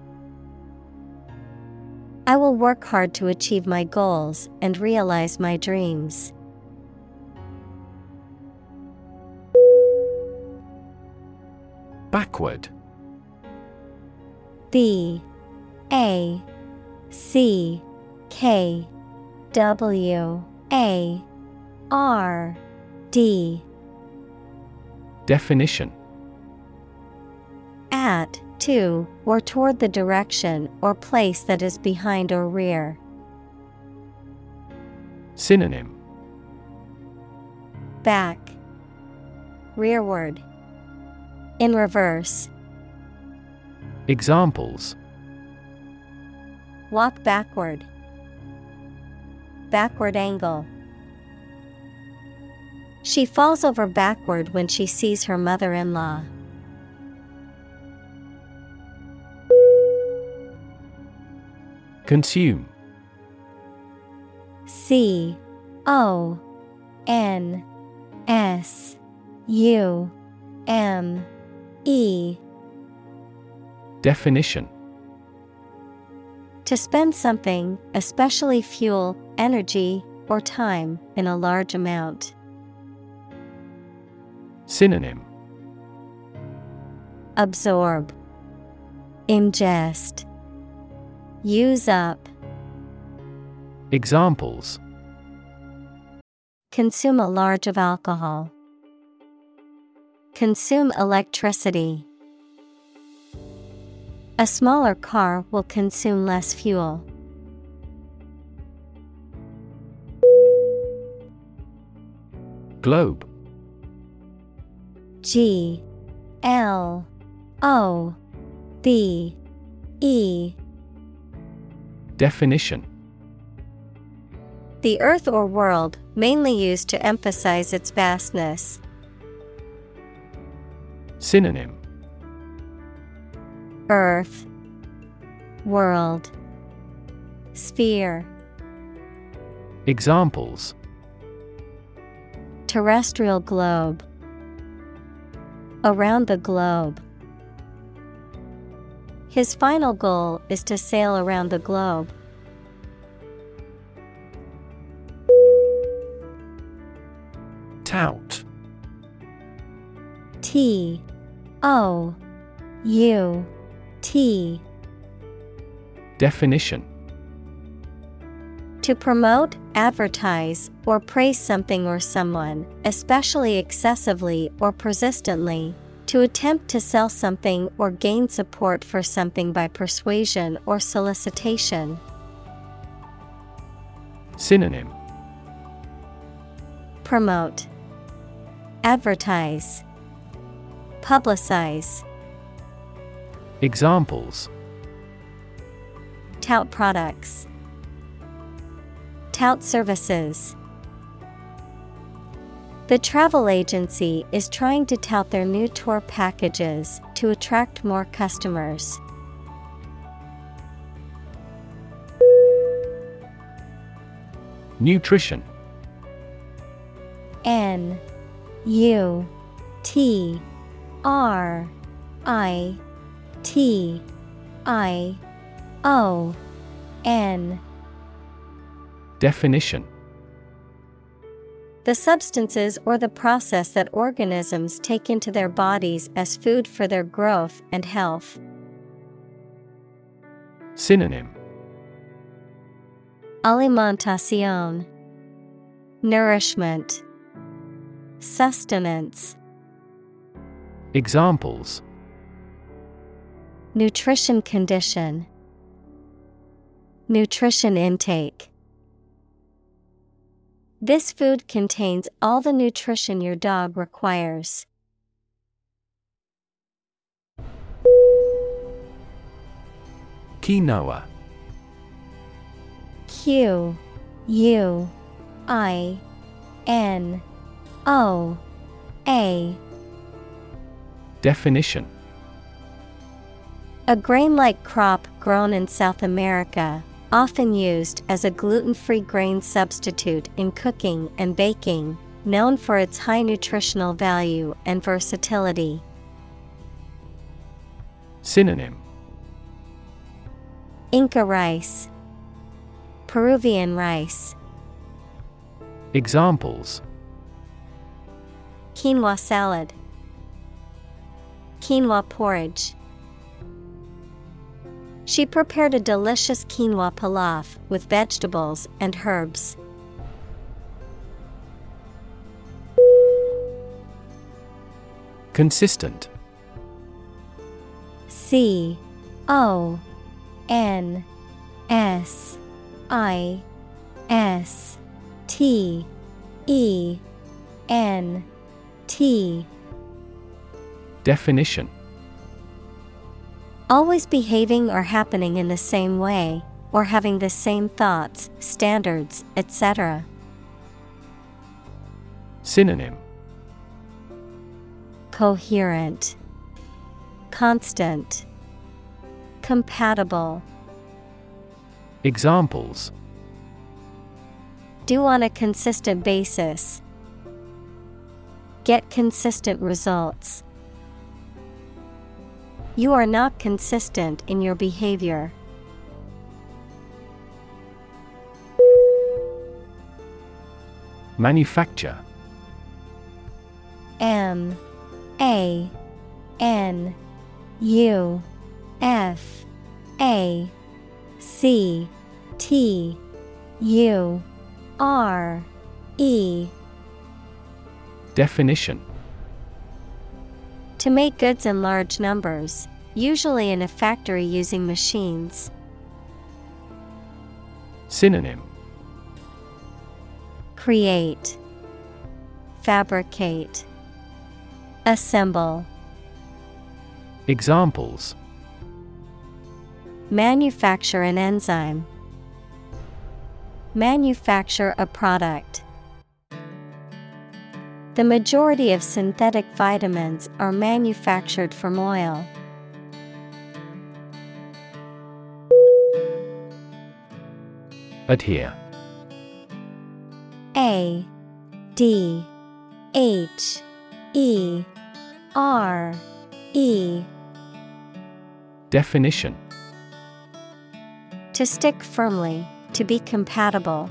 Speaker 1: I will work hard to achieve my goals and realize my dreams.
Speaker 2: Backward.
Speaker 1: B. A. C. K. W. A. R. D.
Speaker 2: Definition.
Speaker 1: At, to, or toward the direction or place that is behind or rear.
Speaker 2: Synonym
Speaker 1: Back, Rearward, In reverse.
Speaker 2: Examples
Speaker 1: Walk backward. Backward angle. She falls over backward when she sees her mother in law.
Speaker 2: Consume.
Speaker 1: C O N S U M E.
Speaker 2: Definition.
Speaker 1: To spend something, especially fuel, energy, or time, in a large amount.
Speaker 2: Synonym.
Speaker 1: Absorb, Ingest, Use up,
Speaker 2: Examples
Speaker 1: Consume a large of alcohol. Consume electricity. A smaller car will consume less fuel.
Speaker 2: Globe
Speaker 1: G L O B E
Speaker 2: Definition
Speaker 1: The earth or world, mainly used to emphasize its vastness.
Speaker 2: Synonym
Speaker 1: Earth, World, Sphere.
Speaker 2: Examples
Speaker 1: Terrestrial globe. Around the globe. His final goal is to sail around the globe.
Speaker 2: Tout.
Speaker 1: T. O. U. T.
Speaker 2: Definition.
Speaker 1: To promote, advertise, or praise something or someone, especially excessively or persistently. To attempt to sell something or gain support for something by persuasion or solicitation.
Speaker 2: Synonym
Speaker 1: Promote, Advertise, Publicize.
Speaker 2: Examples
Speaker 1: Tout products. Tout services. The travel agency is trying to tout their new tour packages to attract more customers.
Speaker 2: Nutrition.
Speaker 1: N U T R I T I O N.
Speaker 2: Definition
Speaker 1: The substances or the process that organisms take into their bodies as food for their growth and health.
Speaker 2: Synonym.
Speaker 1: Alimentación. Nourishment. Sustenance.
Speaker 2: Examples.
Speaker 1: Nutrition condition. Nutrition intake This food contains all the nutrition your dog requires.
Speaker 2: Quinoa
Speaker 1: Q U I N O A.
Speaker 2: Definition.
Speaker 1: A grain like crop grown in South America, often used as a gluten free grain substitute in cooking and baking, known for its high nutritional value and versatility.
Speaker 2: Synonym.
Speaker 1: Inca rice, Peruvian rice,
Speaker 2: Examples.
Speaker 1: Quinoa salad, quinoa porridge. She prepared a delicious quinoa pilaf with vegetables and herbs.
Speaker 2: Consistent.
Speaker 1: C O N S I S T E N T.
Speaker 2: Definition
Speaker 1: Always behaving or happening in the same way, or having the same thoughts, standards, etc.
Speaker 2: Synonym
Speaker 1: Coherent, Constant, Compatible.
Speaker 2: Examples
Speaker 1: Do on a consistent basis. Get consistent results. You are not consistent in your behavior.
Speaker 2: Manufacture.
Speaker 1: M A N U F A C T U R E.
Speaker 2: Definition
Speaker 1: To make goods in large numbers, usually in a factory using machines.
Speaker 2: Synonym
Speaker 1: Create, Fabricate, Assemble.
Speaker 2: Examples
Speaker 1: Manufacture an enzyme. Manufacture a product. The majority of synthetic vitamins are manufactured from oil.
Speaker 2: Adhere
Speaker 1: A D H E R E
Speaker 2: Definition
Speaker 1: To stick firmly, to be compatible.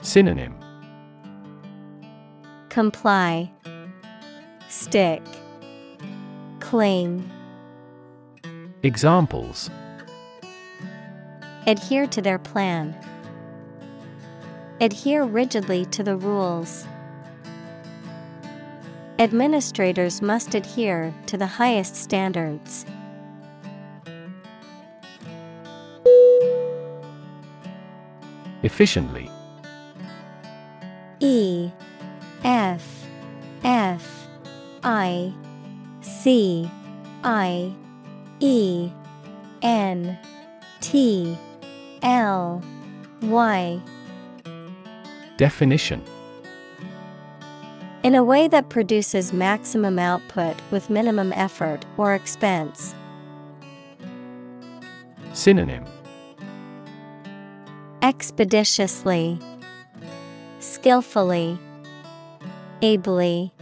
Speaker 2: Synonym
Speaker 1: Comply, Stick, Cling.
Speaker 2: Examples
Speaker 1: Adhere to their plan. Adhere rigidly to the rules. Administrators must adhere to the highest standards.
Speaker 2: Efficiently
Speaker 1: E F F I C I E N T L Y.
Speaker 2: Definition.
Speaker 1: In a way that produces maximum output with minimum effort or expense.
Speaker 2: Synonym.
Speaker 1: Expeditiously, Skillfully, Ably,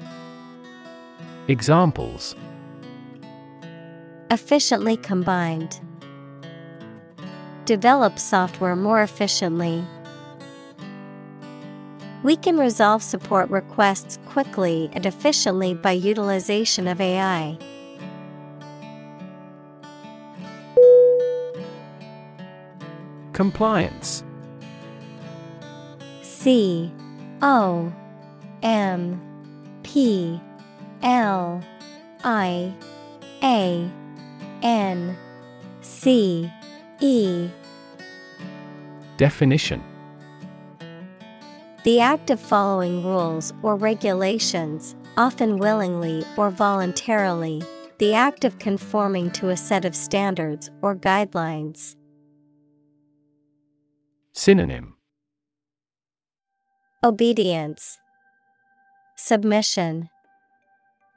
Speaker 2: Examples
Speaker 1: Efficiently combined. Develop software more efficiently. We can resolve support requests quickly and efficiently by utilization of AI.
Speaker 3: Compliance
Speaker 1: C O M P L I A N C E.
Speaker 2: Definition.
Speaker 1: The act of following rules or regulations, often willingly or voluntarily, the act of conforming to a set of standards or guidelines.
Speaker 2: Synonym.
Speaker 1: Obedience, Submission,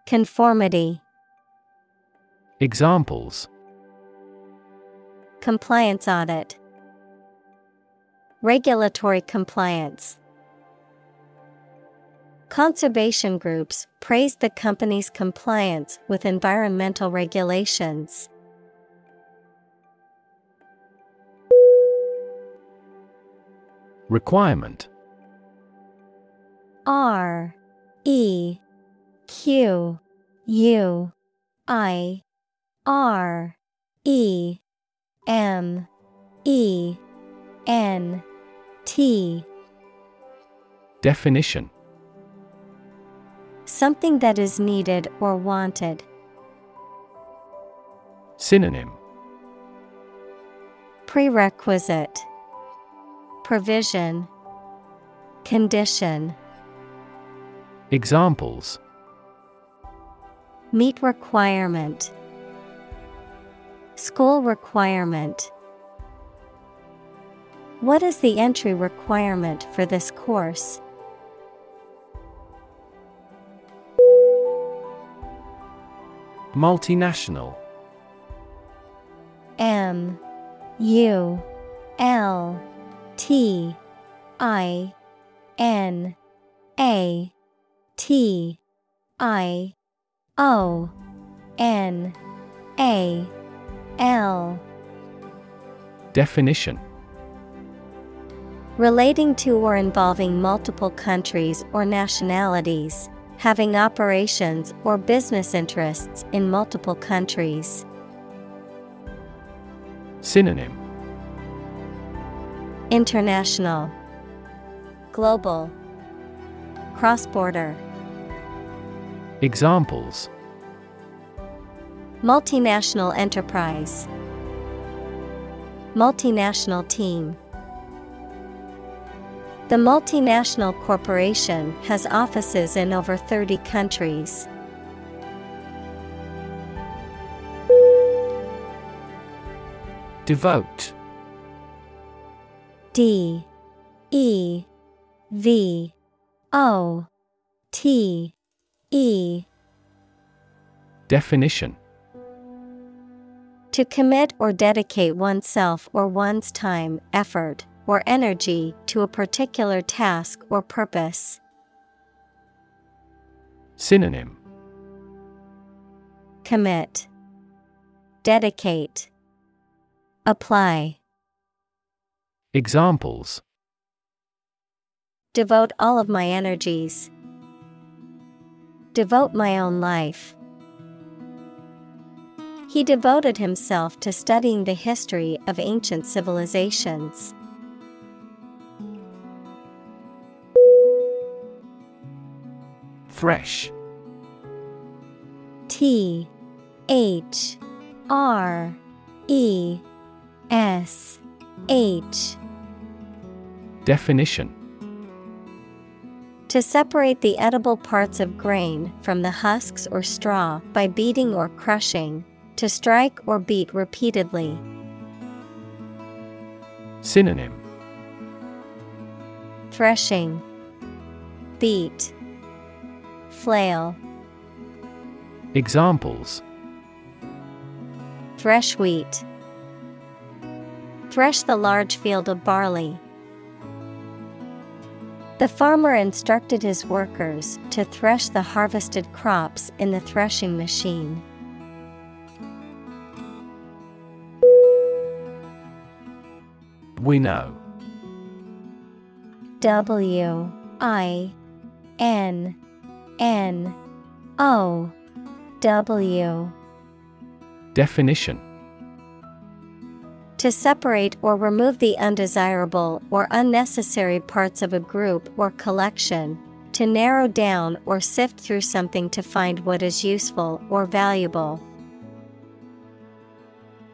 Speaker 1: Conformity.
Speaker 2: Examples
Speaker 1: Compliance audit, Regulatory compliance. Conservation groups praised the company's compliance with environmental regulations.
Speaker 2: Requirement
Speaker 1: R E Q U I R E M E N T.
Speaker 2: Definition.
Speaker 1: Something that is needed or wanted.
Speaker 2: Synonym.
Speaker 1: Prerequisite. Provision. Condition
Speaker 2: Examples.
Speaker 1: Meet requirement. School requirement. What is the entry requirement for this course?
Speaker 3: Multinational.
Speaker 1: M. U. L. T. I. N. A T I O N A L.
Speaker 2: Definition.
Speaker 1: Relating to or involving multiple countries or nationalities, having operations or business interests in multiple countries.
Speaker 2: Synonym.
Speaker 1: International. Global Cross border
Speaker 2: Examples.
Speaker 1: Multinational enterprise. Multinational team. The multinational corporation has offices in over 30 countries.
Speaker 3: Devote.
Speaker 1: D E V O T E.
Speaker 2: Definition.
Speaker 1: To commit or dedicate oneself or one's time, effort, or energy to a particular task or purpose.
Speaker 2: Synonym.
Speaker 1: Commit, Dedicate, Apply.
Speaker 2: Examples
Speaker 1: Devote all of my energies. Devote my own life. He devoted himself to studying the history of ancient civilizations.
Speaker 3: Thresh
Speaker 1: T H R E S H
Speaker 2: Definition
Speaker 1: To separate the edible parts of grain from the husks or straw by beating or crushing, to strike or beat repeatedly.
Speaker 2: Synonym
Speaker 1: Threshing, Beat, Flail,
Speaker 2: Examples
Speaker 1: Thresh wheat. Thresh the large field of barley. The farmer instructed his workers to thresh the harvested crops in the threshing machine.
Speaker 3: Winnow.
Speaker 1: W I N N O W
Speaker 2: Definition
Speaker 1: To separate or remove the undesirable or unnecessary parts of a group or collection. To narrow down or sift through something to find what is useful or valuable.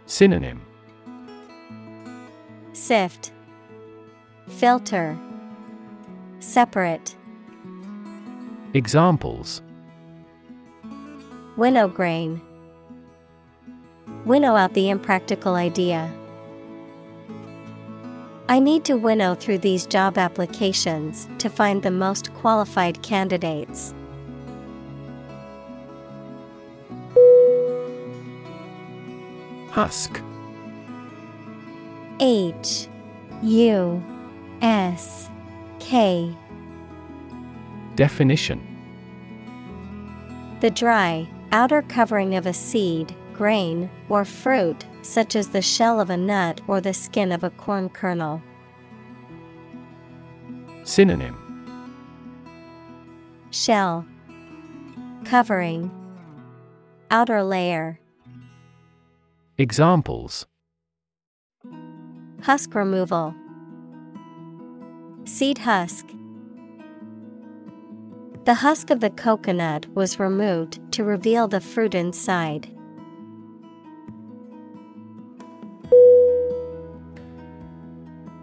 Speaker 2: Synonym
Speaker 1: Sift, Filter, Separate.
Speaker 2: Examples
Speaker 1: Winnow grain. Winnow out the impractical idea. I need to winnow through these job applications to find the most qualified candidates.
Speaker 3: Husk.
Speaker 1: H U S K
Speaker 2: Definition
Speaker 1: The dry, outer covering of a seed, grain, or fruit, such as the shell of a nut or the skin of a corn kernel.
Speaker 2: Synonym.
Speaker 1: Shell. Covering. Outer layer.
Speaker 2: Examples.
Speaker 1: Husk removal. Seed husk. The husk of the coconut was removed to reveal the fruit inside.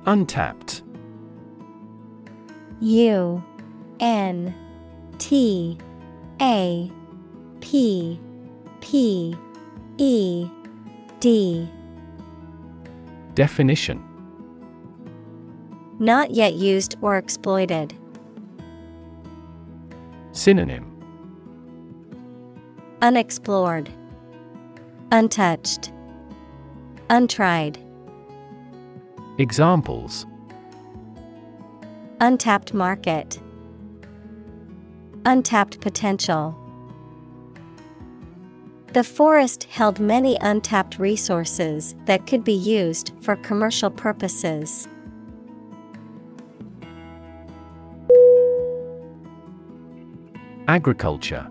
Speaker 3: Untapped.
Speaker 1: U N T A P P E D
Speaker 2: Definition
Speaker 1: Not yet used or exploited.
Speaker 2: Synonym
Speaker 1: Unexplored, Untouched, Untried.
Speaker 2: Examples
Speaker 1: Untapped market. Untapped potential. The forest held many untapped resources that could be used for commercial purposes.
Speaker 2: Agriculture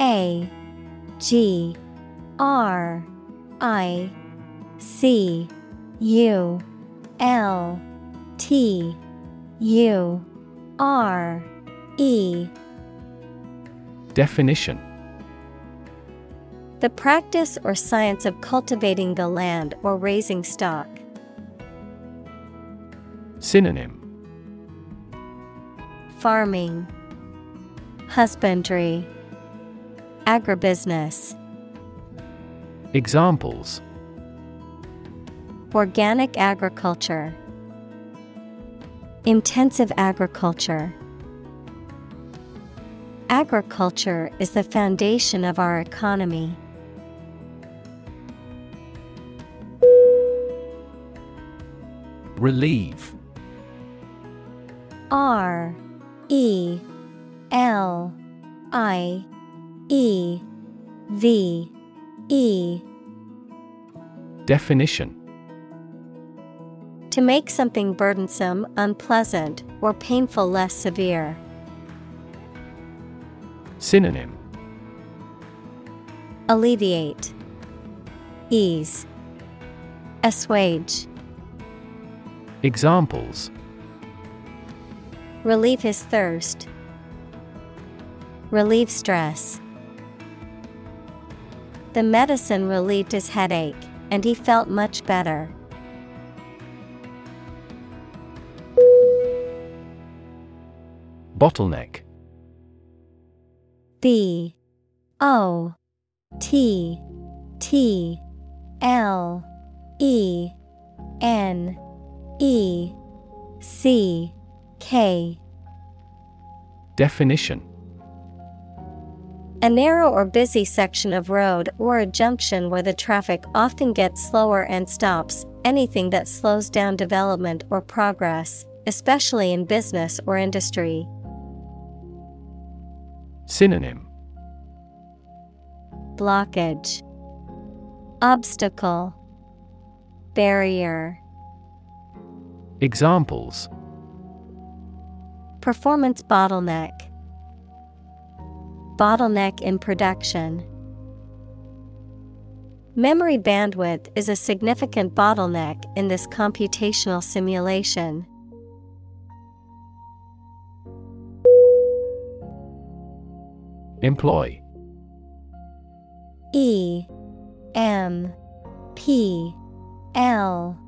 Speaker 1: A G R I C U L T U R E.
Speaker 2: Definition.
Speaker 1: The practice or science of cultivating the land or raising stock.
Speaker 2: Synonym.
Speaker 1: Farming, Husbandry, Agribusiness.
Speaker 2: Examples
Speaker 1: Organic agriculture, Intensive agriculture. Agriculture is the foundation of our economy.
Speaker 3: Relieve.
Speaker 1: R E L I E V E
Speaker 2: Definition
Speaker 1: To make something burdensome, unpleasant, or painful less severe.
Speaker 2: Synonym
Speaker 1: Alleviate, Ease, Assuage,
Speaker 2: Examples
Speaker 1: Relieve his thirst, Relieve stress. The medicine relieved his headache, and he felt much better.
Speaker 2: Bottleneck.
Speaker 1: B O T T L E N E C K.
Speaker 2: Definition.
Speaker 1: A narrow or busy section of road or a junction where the traffic often gets slower and stops, anything that slows down development or progress, especially in business or industry.
Speaker 2: Synonym
Speaker 1: Blockage, Obstacle, Barrier.
Speaker 2: Examples
Speaker 1: Performance bottleneck. Bottleneck in production. Memory bandwidth is a significant bottleneck in this computational simulation.
Speaker 2: Employ.
Speaker 1: E M P L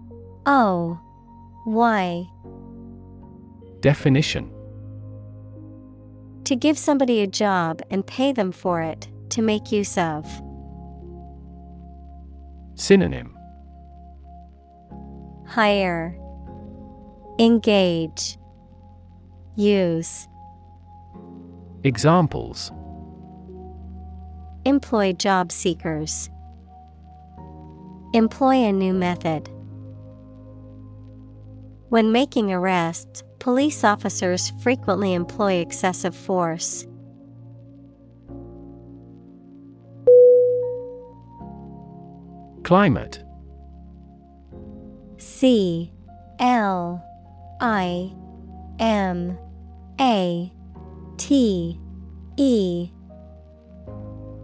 Speaker 1: O Y.
Speaker 2: Definition.
Speaker 1: To give somebody a job and pay them for it, to make use of.
Speaker 2: Synonym.
Speaker 1: Hire, Engage, Use.
Speaker 2: Examples
Speaker 1: Employ job seekers. Employ a new method. When making arrests, police officers frequently employ excessive force.
Speaker 2: Climate
Speaker 1: C L I M A T E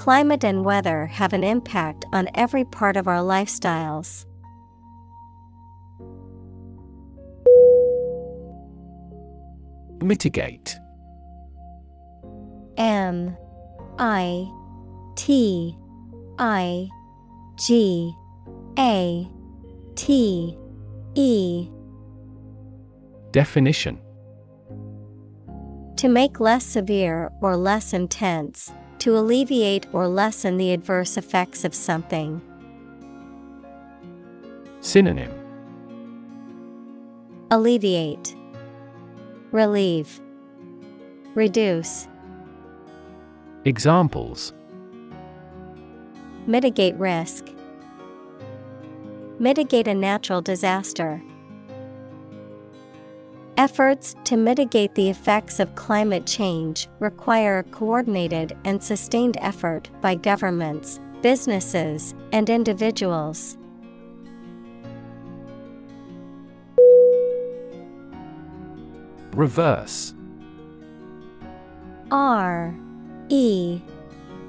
Speaker 1: Climate and weather have an impact on every part of our lifestyles.
Speaker 3: Mitigate.
Speaker 1: M I T I G A T E.
Speaker 2: Definition.
Speaker 1: To make less severe or less intense, to alleviate or lessen the adverse effects of something.
Speaker 2: Synonym
Speaker 1: Alleviate, Relieve, Reduce.
Speaker 2: Examples
Speaker 1: Mitigate risk. Mitigate a natural disaster. Efforts to mitigate the effects of climate change require a coordinated and sustained effort by governments, businesses, and individuals.
Speaker 3: Reverse.
Speaker 1: R E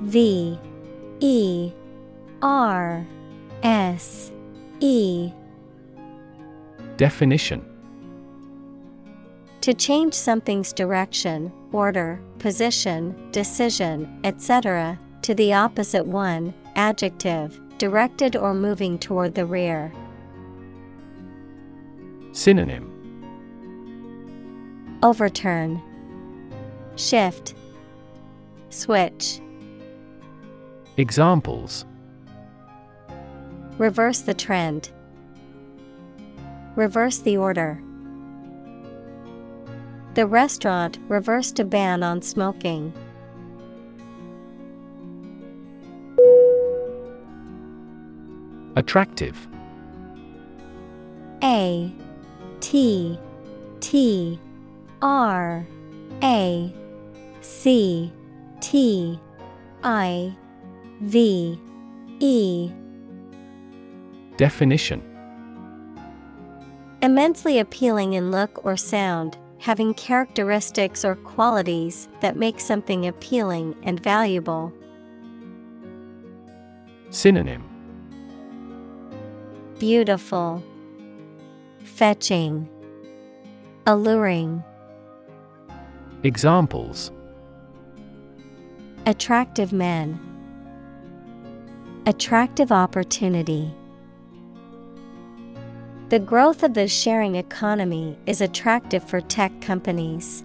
Speaker 1: V E R S E.
Speaker 2: Definition
Speaker 1: To change something's direction, order, position, decision, etc., to the opposite one, adjective, directed or moving toward the rear.
Speaker 2: Synonym
Speaker 1: Overturn, Shift, Switch,
Speaker 2: Examples
Speaker 1: Reverse the trend, Reverse the order. The restaurant reversed a ban on smoking.
Speaker 2: Attractive.
Speaker 1: A T T R A C T I V E.
Speaker 2: Definition.
Speaker 1: Immensely appealing in look or sound, having characteristics or qualities that make something appealing and valuable.
Speaker 2: Synonym.
Speaker 1: Beautiful, Fetching, Alluring,
Speaker 2: Examples.
Speaker 1: Attractive men, Attractive opportunity. The growth of the sharing economy is attractive for tech companies.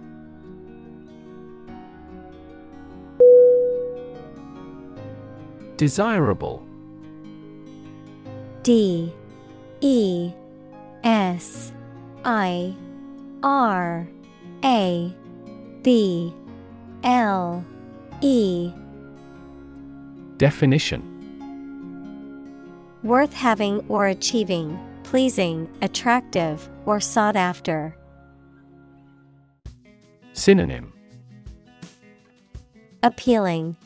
Speaker 3: Desirable.
Speaker 1: D. E. S. I. R. A. B. L. E.
Speaker 2: Definition.
Speaker 1: Worth having or achieving, pleasing, attractive, or sought after.
Speaker 2: Synonym
Speaker 1: Appealing,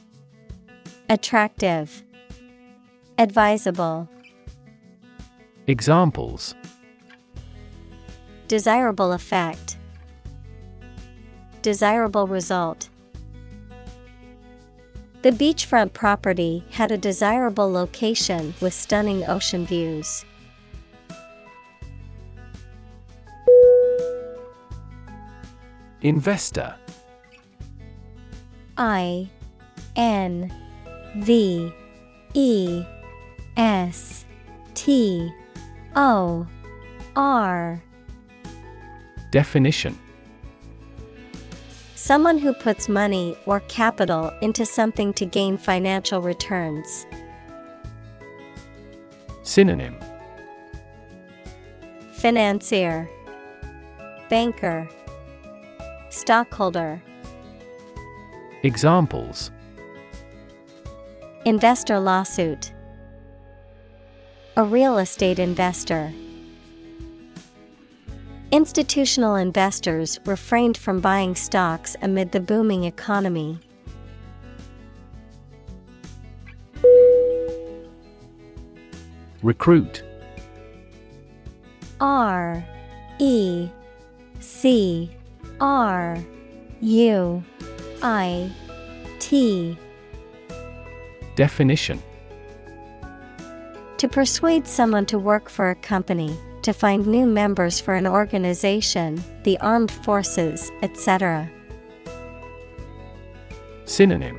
Speaker 1: Attractive, Advisable.
Speaker 2: Examples
Speaker 1: Desirable effect, Desirable result. The beachfront property had a desirable location with stunning ocean views.
Speaker 3: Investor.
Speaker 1: I N V E S T O R.
Speaker 2: Definition.
Speaker 1: Someone who puts money or capital into something to gain financial returns.
Speaker 2: Synonym.
Speaker 1: Financier, Banker, Stockholder.
Speaker 2: Examples
Speaker 1: Investor lawsuit. A real estate investor. Institutional investors refrained from buying stocks amid the booming economy.
Speaker 2: Recruit
Speaker 1: R E C R U I T.
Speaker 2: Definition.
Speaker 1: To persuade someone to work for a company, to find new members for an organization, the armed forces, etc.
Speaker 2: Synonym.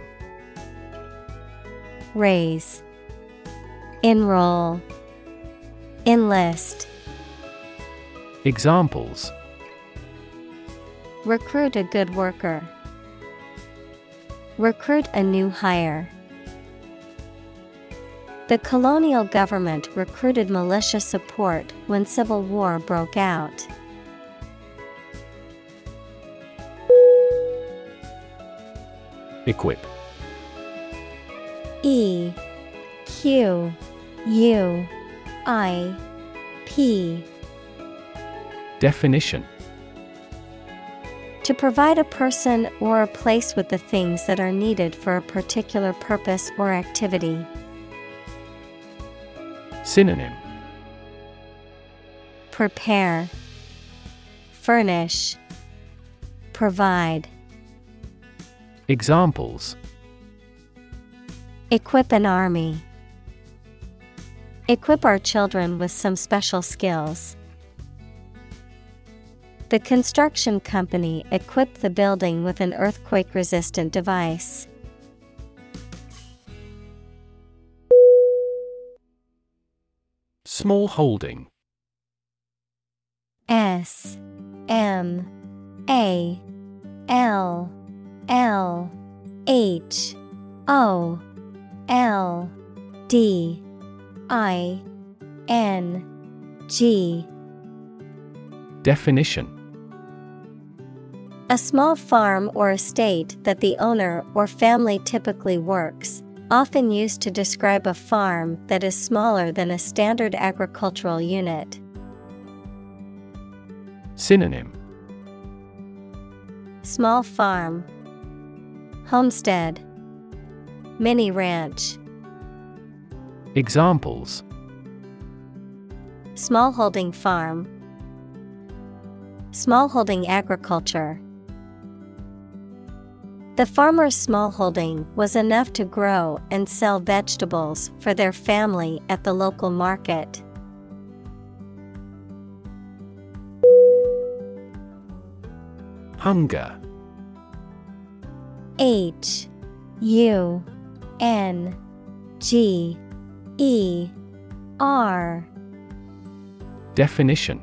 Speaker 1: Raise, Enroll, Enlist,
Speaker 2: Examples
Speaker 1: Recruit a good worker, Recruit a new hire. The colonial government recruited militia support when civil war broke out.
Speaker 3: Equip
Speaker 1: E Q U I P
Speaker 2: Definition
Speaker 1: To provide a person or a place with the things that are needed for a particular purpose or activity.
Speaker 2: Synonym
Speaker 1: Prepare, Furnish, Provide.
Speaker 2: Examples
Speaker 1: Equip an army. Equip our children with some special skills. The construction company equipped the building with an earthquake resistant device.
Speaker 3: Small holding.
Speaker 1: S M A L L H O L D I N G.
Speaker 2: Definition
Speaker 1: A small farm or estate that the owner or family typically works, often used to describe a farm that is smaller than a standard agricultural unit.
Speaker 2: Synonym.
Speaker 1: Small farm, Homestead, Mini ranch,
Speaker 2: Examples.
Speaker 1: Smallholding farm, Smallholding agriculture. The farmer's smallholding was enough to grow and sell vegetables for their family at the local market.
Speaker 3: Hunger.
Speaker 1: H U N G E R.
Speaker 2: Definition.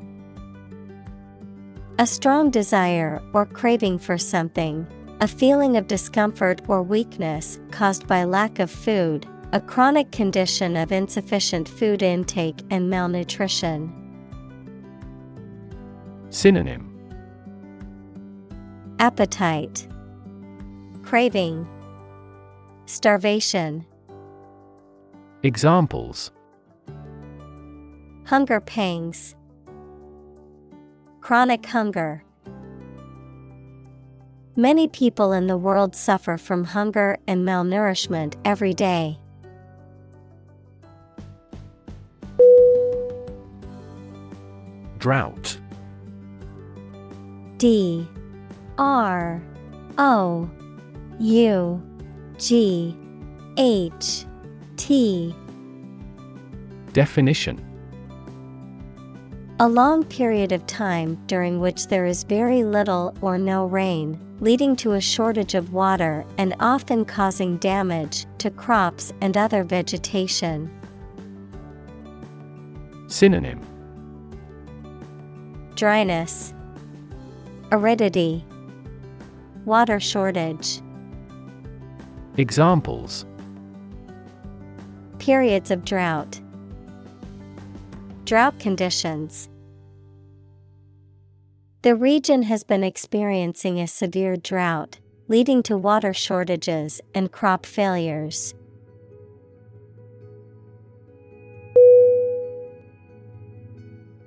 Speaker 1: A strong desire or craving for something, a feeling of discomfort or weakness caused by lack of food, a chronic condition of insufficient food intake and malnutrition.
Speaker 2: Synonym
Speaker 1: Appetite, Craving, Starvation.
Speaker 2: Examples
Speaker 1: Hunger pangs. Chronic hunger. Many people in the world suffer from hunger and malnourishment every day.
Speaker 3: Drought.
Speaker 1: D. R. O. U. G. H. T.
Speaker 2: Definition.
Speaker 1: A long period of time during which there is very little or no rain, leading to a shortage of water and often causing damage to crops and other vegetation.
Speaker 2: Synonym
Speaker 1: Dryness, Aridity, Water shortage.
Speaker 2: Examples
Speaker 1: Periods of drought. Drought conditions. The region has been experiencing a severe drought, leading to water shortages and crop failures.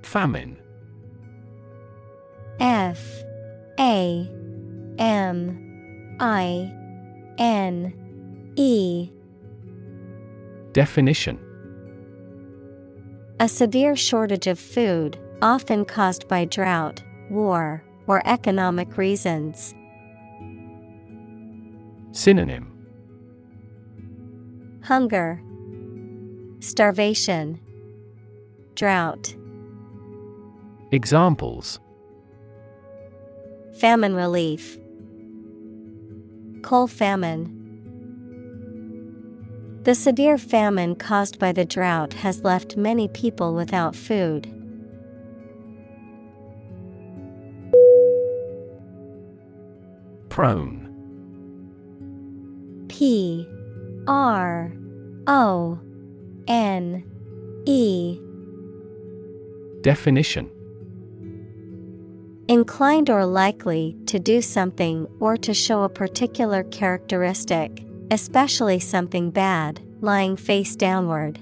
Speaker 3: Famine.
Speaker 1: F. A. M. I. N. E.
Speaker 2: Definition.
Speaker 1: A severe shortage of food, often caused by drought, war, or economic reasons.
Speaker 2: Synonym
Speaker 1: Hunger, Starvation, Drought.
Speaker 2: Examples
Speaker 1: Famine relief. Coal famine. The severe famine caused by the drought has left many people without food.
Speaker 3: Prone.
Speaker 1: P R O N E.
Speaker 2: Definition.
Speaker 1: Inclined or likely to do something or to show a particular characteristic, especially something bad, lying face downward.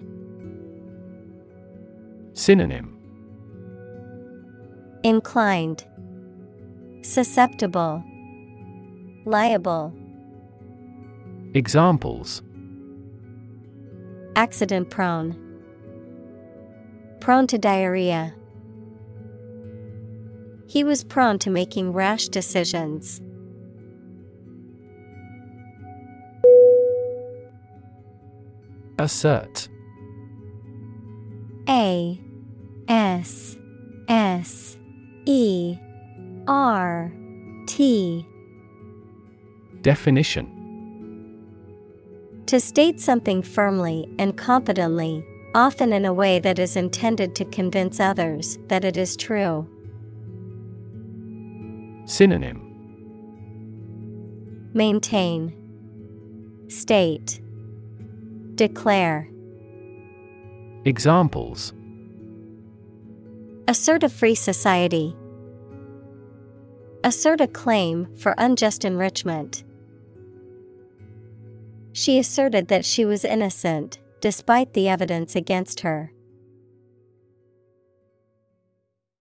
Speaker 2: Synonym.
Speaker 1: Inclined, Susceptible, Liable,
Speaker 2: Examples.
Speaker 1: Accident prone, Prone to diarrhea. He was prone to making rash decisions.
Speaker 3: Assert.
Speaker 1: A S S E R T
Speaker 2: Definition
Speaker 1: To state something firmly and confidently, often in a way that is intended to convince others that it is true.
Speaker 2: Synonym
Speaker 1: Maintain, State, Declare.
Speaker 2: Examples
Speaker 1: Assert a free society. Assert a claim for unjust enrichment. She asserted that she was innocent, despite the evidence against her.